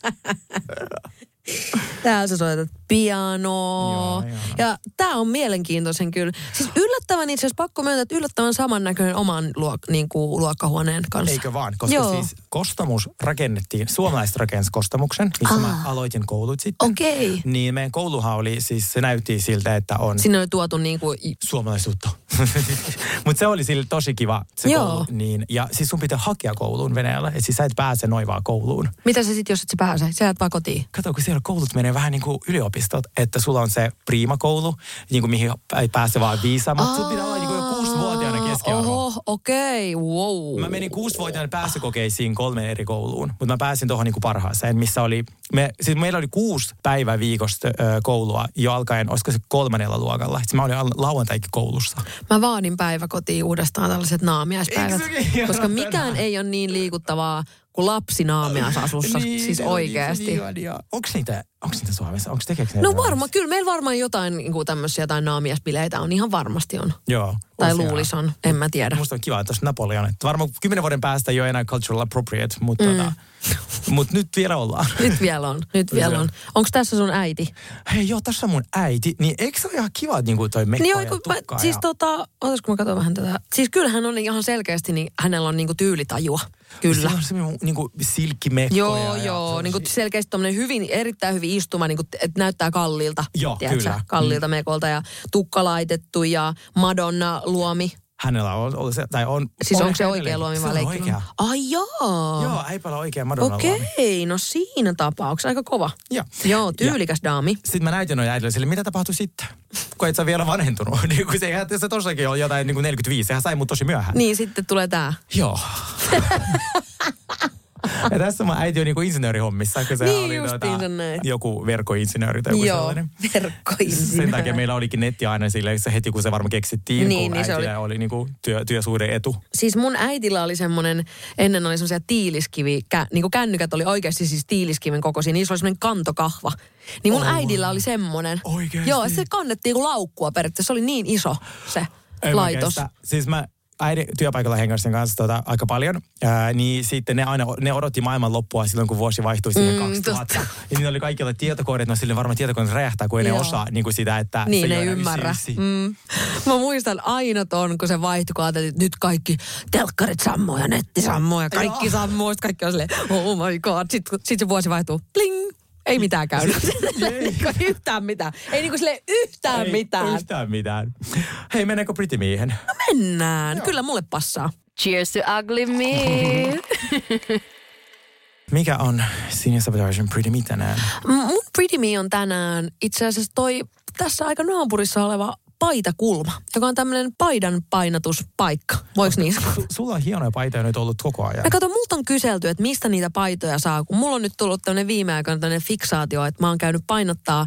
Täällä sä soitat pianoa. Joo, joo. Ja tää on mielenkiintoisen kyllä. Siis yllättävän itse asiassa pakko myöntää, että yllättävän samannäköinen oman luok, niin kuin, luokkahuoneen kanssa. Eikö vaan? Koska Joo. siis kostamus rakennettiin, suomalaiset rakensi kostamuksen, missä mä aloitin koulut sitten. Okei. Niin meidän kouluhan oli, siis se näytti siltä, että on Sinne oli tuotu niin kuin, suomalaisuutta. *laughs* Mutta se oli sille tosi kiva se Joo. koulu. Niin, ja siis sun pitää hakea kouluun Venäjällä. Et siis sä et pääse noin vaan kouluun. mitä se sitten, jos et sä pääse? Sä jäät vaan kotiin. Kato, kun siellä koulut menee vähän niin kuin yliopistot, että sulla on se priimakoulu, niin kuin mihin ei pääse vaan viisa, mutta sun pitää olla niin kuin kuusivuotiaana keskiarvo. Oho, okei, okay, wow. Mä menin kuusivuotiaana pääsykokeisiin kolmeen eri kouluun, mutta mä pääsin tuohon niinku parhaaseen, missä oli, me, siis meillä oli kuusi päivää viikosta ö, koulua jo alkaen, olisiko se kolmannella luokalla. Sitten mä olin lauantaikin koulussa. Mä vaadin päiväkotiin uudestaan tällaiset naamiaispäivät. Koska mikään ei ole niin liikuttavaa kuin lapsi naamiaisasussa. siis ne on oikeasti. niin ihania. Onks niitä, onks niitä Suomessa? Onks tekeekö ne No varmaan, kyllä meillä varmaan jotain niin kuin tämmöisiä jotain naamiaispileitä on. Ihan varmasti on. Joo. Tai luulis on, en mä tiedä. Musta on kiva, että tuossa Napoleon. Että varmaan kymmenen vuoden päästä ei ole enää cultural appropriate, mutta mm. tota, *laughs* mut nyt vielä ollaan. Nyt vielä on, nyt vielä on. Onko tässä sun äiti? Hei joo, tässä on mun äiti. Niin eikö se ole ihan kiva, että niinku toi mekko Niin ja joo, mä, tukka siis ja... tota, ootas kun mä katson vähän tätä. Siis kyllähän on ihan selkeästi, niin hänellä on niinku tyylitajua. Kyllä. Siinä on semmoinen niinku silkkimekko. Joo, ja, joo. Ja Niin kuin selkeästi tommonen hyvin, erittäin hyvin istuma, niin kuin, että näyttää kalliilta. Joo, tiedätkö, kyllä. Kalliilta mm. mekolta ja tukka laitettu ja Madonna luomi. Hänellä on, on se, tai on... Siis on onko se oikea luomi Se vai leikkiluomi? oikea. Ai joo. Joo, äipällä oikea Madonna luomi. Okei, no siinä tapauksessa aika kova. Joo. Joo, tyylikäs daami. Sitten mä näytin noin äidille sille, mitä tapahtui sitten? Kun et sä vielä vanhentunut. *laughs* niin kun se, se tossakin on jotain niin kuin 45, sehän sai mut tosi myöhään. Niin sitten tulee tää. Joo. *laughs* *laughs* ja tässä mun äiti on niinku insinöörihommissa, kun se Niin oli näin. joku verkkoinsinööri tai joku Joo, sellainen. verkkoinsinööri. Sen takia meillä olikin netti aina sille, se heti kun se varmaan keksittiin, Niin, kun niin se äitillä oli, oli niinku työ, työsuhde etu. Siis mun äitillä oli semmoinen, ennen oli semmoisia tiiliskivi, kä, niin kuin kännykät oli oikeasti siis tiiliskiven kokoisia, niissä oli semmoinen kantokahva. Niin mun Oh. äidillä oli semmoinen. Oikeesti? Joo, se kannettiin kuin laukkua periaatteessa, se oli niin iso se mä laitos. Siis mä äidin työpaikalla hengasin kanssa tota, aika paljon, ää, niin sitten ne aina ne odotti maailman loppua silloin, kun vuosi vaihtui siihen Mm, 2000. totta. Ja niillä oli kaikilla tietokoneet, no silleen varmaan tietokoneet räjähtää, kun ei ne osaa niin kuin sitä, että se Niin, ei ei ymmärrä. ysi, ysi. Mm. Mä muistan aina ton, kun se vaihtui, kun ajateltiin, että nyt kaikki telkkarit sammuu ja netti sammuu ja kaikki sammuu. Sitten kaikki on silleen, oh my god. Sitten sit se vuosi vaihtuu, pling. Ei mitään käynyt. *laughs* Niinku yhtään mitään. Ei niinku sille yhtään Ei mitään. Yhtään mitään. Hei, mennäänkö Pretty Miehen? Mennään. Kyllä mulle passaa. Cheers to ugly me. *laughs* Mikä on Senior Sabotagein Pretty Me tänään? Mun Pretty Me on tänään itse asiassa toi tässä aika naapurissa oleva paitakulma, joka on tämmöinen paidan painatuspaikka. Voiko niin sanoa? Su- Sulla on hienoja paitoja nyt ollut koko ajan. Ja kato, multa on kyselty, että mistä niitä paitoja saa, kun mulla on nyt tullut tämmöinen viime aikoina tämmöinen fiksaatio, että mä oon käynyt painottaa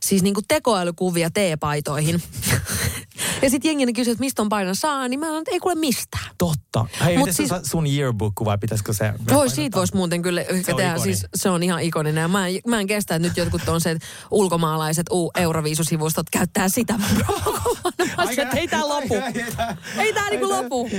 siis niinku tekoälykuvia teepaitoihin. *laughs* Ja sitten jengi kysyy, että mistä on painon saa, niin mä sanon, että ei kuule mistään. Totta. Hei, Mut siis- sun yearbook vai pitäisikö se... Voi, siitä voisi muuten kyllä on tehdä. ikoni. Siis se on ihan ikoninen. Ja mä, en, mä en kestä, että nyt jotkut on se, että ulkomaalaiset u- Euroviisusivustot käyttää sitä että ei tää lopu. Ei tää niinku lopu.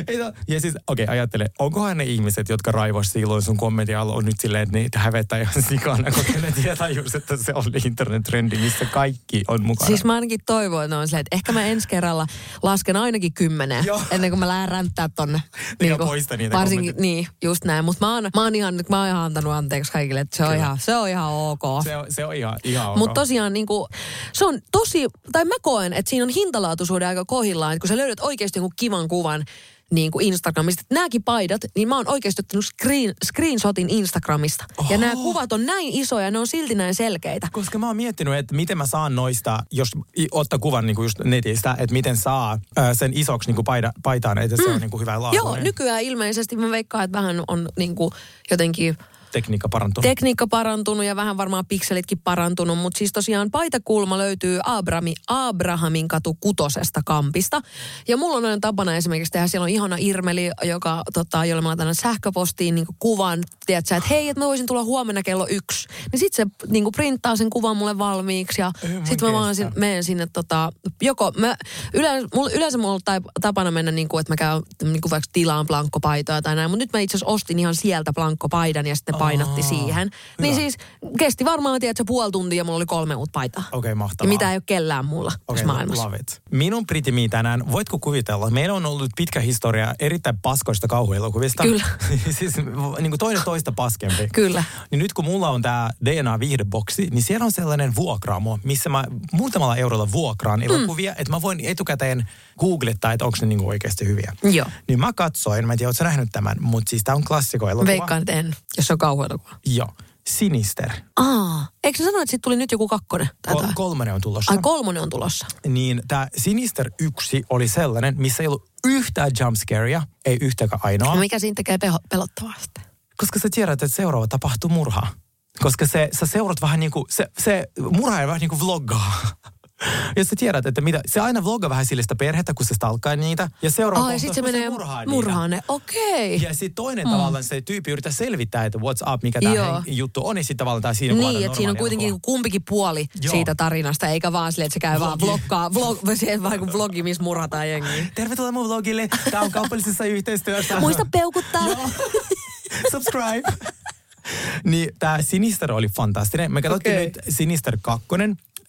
Ja siis, okei, okay, ajattele, onkohan ne ihmiset, jotka raivoisi silloin sun kommentin alla, on nyt silleen, että niitä hävettää ihan sikana, koska ne *laughs* tietää just, että se oli internet-trendi, missä kaikki on mukana. Siis mä ainakin toivon, että on silleen, että ehkä mä ensi kerralla lasken ainakin kymmenen, Joo. ennen kuin mä lähden ränttää tonne. Ja poista niitä Varsinkin, niin, just näin. Mutta mä, oon- mä, oon ihan, mä oon ihan antanut anteeksi kaikille, että se on, Kyllä. ihan, se on ihan ok. se, on, se on ihan, ihan ok. Mutta tosiaan niin kuin, se on tosi, tai mä koen, että siinä on hintalaatuisuuden aika kohillaan, että kun sä löydät oikeasti jonkun kivan kuvan niin kuin Instagramista, että nämäkin paidat, niin mä oon oikeasti ottanut screen, screenshotin Instagramista. Ja nämä kuvat on näin isoja, ne on silti näin selkeitä. Koska mä oon miettinyt, että miten mä saan noista, jos ottaa kuvan niin kuin just netistä, että miten saa sen isoksi niin kuin paida, paitaan, että se on niin kuin hyvä Joo, laatuinen. nykyään ilmeisesti mä veikkaan, että vähän on niin kuin jotenkin Tekniikka parantuu. tekniikka parantunut ja vähän varmaan pikselitkin parantunut, mutta siis tosiaan paitakulma löytyy Abrami, Abrahamin katu kutosesta kampista. Ja mulla on aina tapana esimerkiksi tehdä, siellä on ihana Irmeli, joka, tota, jolle mä laitan sähköpostiin niin kuvan, tiedätkö, että hei, että mä voisin tulla huomenna kello yksi. Niin sit se niin printtaa sen kuvan mulle valmiiksi ja sit mä vaan sin, menen sinne tota, joko, mä, yleensä, mulla, yleensä mulla on tapana mennä niin kuin, että mä käyn niin kuin vaikka tilaan blankkopaitoa tai näin, mutta nyt mä itse asiassa ostin ihan sieltä blankkopaidan ja sitten painatti siihen. hyvä. Niin siis kesti varmaan, tiedätkö, puoli tuntia ja mulla oli kolme uutta paitaa. Okei, Ja mahtavaa. mitä ei ole kellään muulla Okei, tässä maailmassa. love it. Minun pritimi tänään, voitko kuvitella, meillä on ollut pitkä historia erittäin paskoista kauhuelokuvista. Kyllä. *laughs* siis niin kuin toinen toista paskempi. Kyllä. Niin nyt kun mulla on tämä DNA-viihdeboksi, niin siellä on sellainen vuokraamo, missä mä muutamalla eurolla vuokraan elokuvia, että mä voin etukäteen googlettaa, että onko ne niinku oikeasti hyviä. Joo. Niin mä katsoin, mä en tiedä, ootko nähnyt tämän, mutta siis tää on klassikoelokuva. Veikkaan, että en, jos on kauhuelokuva. Joo. Sinister. Aa, eikö sä sano, että siitä tuli nyt joku kakkonen? Tai Kol- kolmonen on tulossa. Ai kolmonen on tulossa. niin tämä Sinister 1 oli sellainen, missä ei ollut yhtään jumpscarea, ei yhtäkään ainoa. No mikä siinä tekee peho- pelottavaa sitten? Koska sä tiedät, että seuraava tapahtuu murha. Koska se, sä seurat vähän niin kuin, se, se murhaaja vähän niin kuin vloggaa. *laughs* Ja sä tiedät, että mitä, se aina vloggaa vähän sille sitä perhettä, kun se stalkkaa niitä. Ja seuraava Ai, sit se menee murhaan ne. Okei. Ja sitten toinen mm. tavallaan se tyyppi yrittää selvittää, että what's up, mikä tämä juttu on. Ja sitten tavallaan tää siinä Niin, että siinä on kuitenkin elokuva. kumpikin puoli Joo. siitä tarinasta, eikä vaan silleen, että se käy vaan Vlogi. vloggaa, vlog, *laughs* se vaan kuin vlogi, missä murhataan jengiä. Tervetuloa mun vlogille. Tämä on kaupallisessa yhteistyössä. Muista peukuttaa. *laughs* Subscribe. niin tämä Sinister oli fantastinen. Me katsottiin Okei. nyt Sinister 2.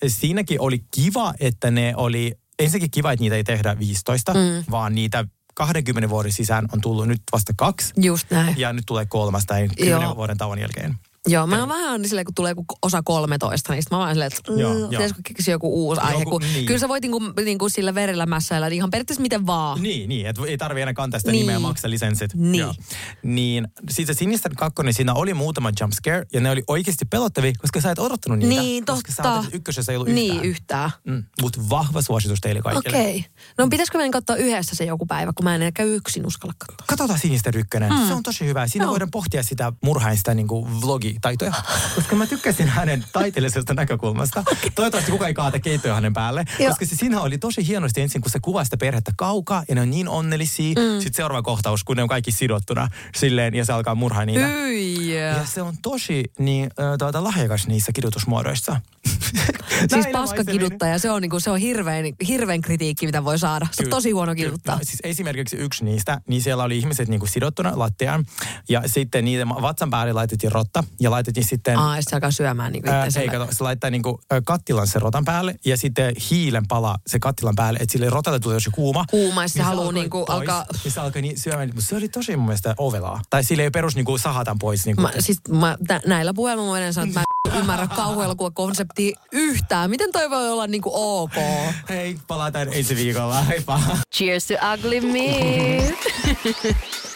Siinäkin oli kiva, että ne oli, ensinnäkin kiva, että niitä ei tehdä 15, mm. vaan niitä 20 vuoden sisään on tullut nyt vasta kaksi. Just näin. Ja nyt tulee kolmas tai 10 Joo. vuoden tauon jälkeen. Joo, mä oon vähän silleen, kun tulee osa 13, niin sit mä vaan silleen, että mm, pitäisikö keksiä joku uusi aihe. Joku- Kun, niin. Kyllä sä voit niinku, niinku sillä verellä mässäillä niin ihan periaatteessa miten vaan. Niin, niin että ei tarvi enää kantaa sitä Niin. nimeä maksaa lisenssit. Niin. Joo. Niin, sitten se Sinister 2, siinä oli muutama jump scare, ja ne oli oikeasti pelottavia, koska sä et odottanut niitä. Niin, Koska sä totta. että ykkösessä ei ollut yhtään. Niin, yhtään. Mm, Mutta vahva suositus teille kaikille. Okei. Okay. No pitäisikö meidän katsoa yhdessä se joku päivä, kun mä en käy yksin uskalla katsoa. Katsotaan Sinister 1. Mm. Se on tosi hyvä. Siinä Joo. voidaan pohtia sitä murhain sitä niin kuin vlogitaitoja. *laughs* Koska mä tykkäsin hänen taiteellisesta näkökulmasta. *laughs* Toivottavasti kukaan ei kaata keittoja hänen päälle. Joo. Koska se siinä oli tosi hienosti ensin, kun se kuvaa sitä perhettä kaukaa ja ne on niin onnellisia. Mm. Sitten seuraava kohtaus, kun ne on kaikki sidottuna silleen ja se alkaa murhaa niitä. Ja se on tosi niin, tuota, lahjakas niissä kidutusmuodoissa. *laughs* Siis paskakiduttaja, se on, niinku, se on hirveän, hirveän kritiikki, mitä voi saada. Se on tosi huono kiduttaa. No, siis esimerkiksi yksi niistä, niin siellä oli ihmiset niin kuin sidottuna lattiaan. Ja sitten niiden vatsan päälle laitettiin rotta. Ja laitettiin sitten... Aa, ja se alkaa syömään niinku Ää, itse ei kato, se laittaa niinku ö, kattilan sen rotan päälle ja sitten hiilen pala se kattilan päälle, että sille rotalle tulee tosi kuuma. Kuuma, ja se haluu alkoi niinku pois, alkaa- Niin se alkoi niin syömään, mutta se oli tosi mun mielestä ovelaa. Tai sille ei perus niinku sahatan pois. Niinku. Mä, siis mä, tä, näillä puheilla mä voin sanoa, että mä en *laughs* ymmärrä kauhuelokuvakonseptia yhtään. Miten toi voi olla niinku ok? Hei, palataan ensi viikolla. Heippa. Cheers to ugly meat. *laughs*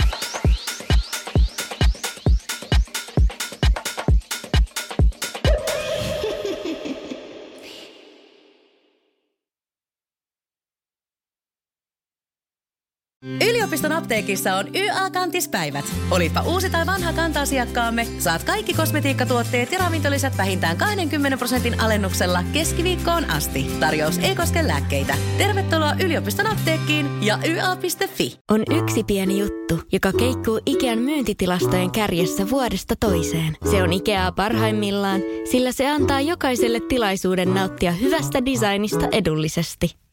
yliopiston apteekissa on YA-kantispäivät. Olipa uusi tai vanha kanta-asiakkaamme, saat kaikki kosmetiikkatuotteet ja ravintolisät vähintään 20 prosentin alennuksella keskiviikkoon asti. Tarjous ei koske lääkkeitä. Tervetuloa yliopiston apteekkiin ja YA.fi. On yksi pieni juttu, joka keikkuu Ikean myyntitilastojen kärjessä vuodesta toiseen. Se on Ikeaa parhaimmillaan, sillä se antaa jokaiselle tilaisuuden nauttia hyvästä designista edullisesti.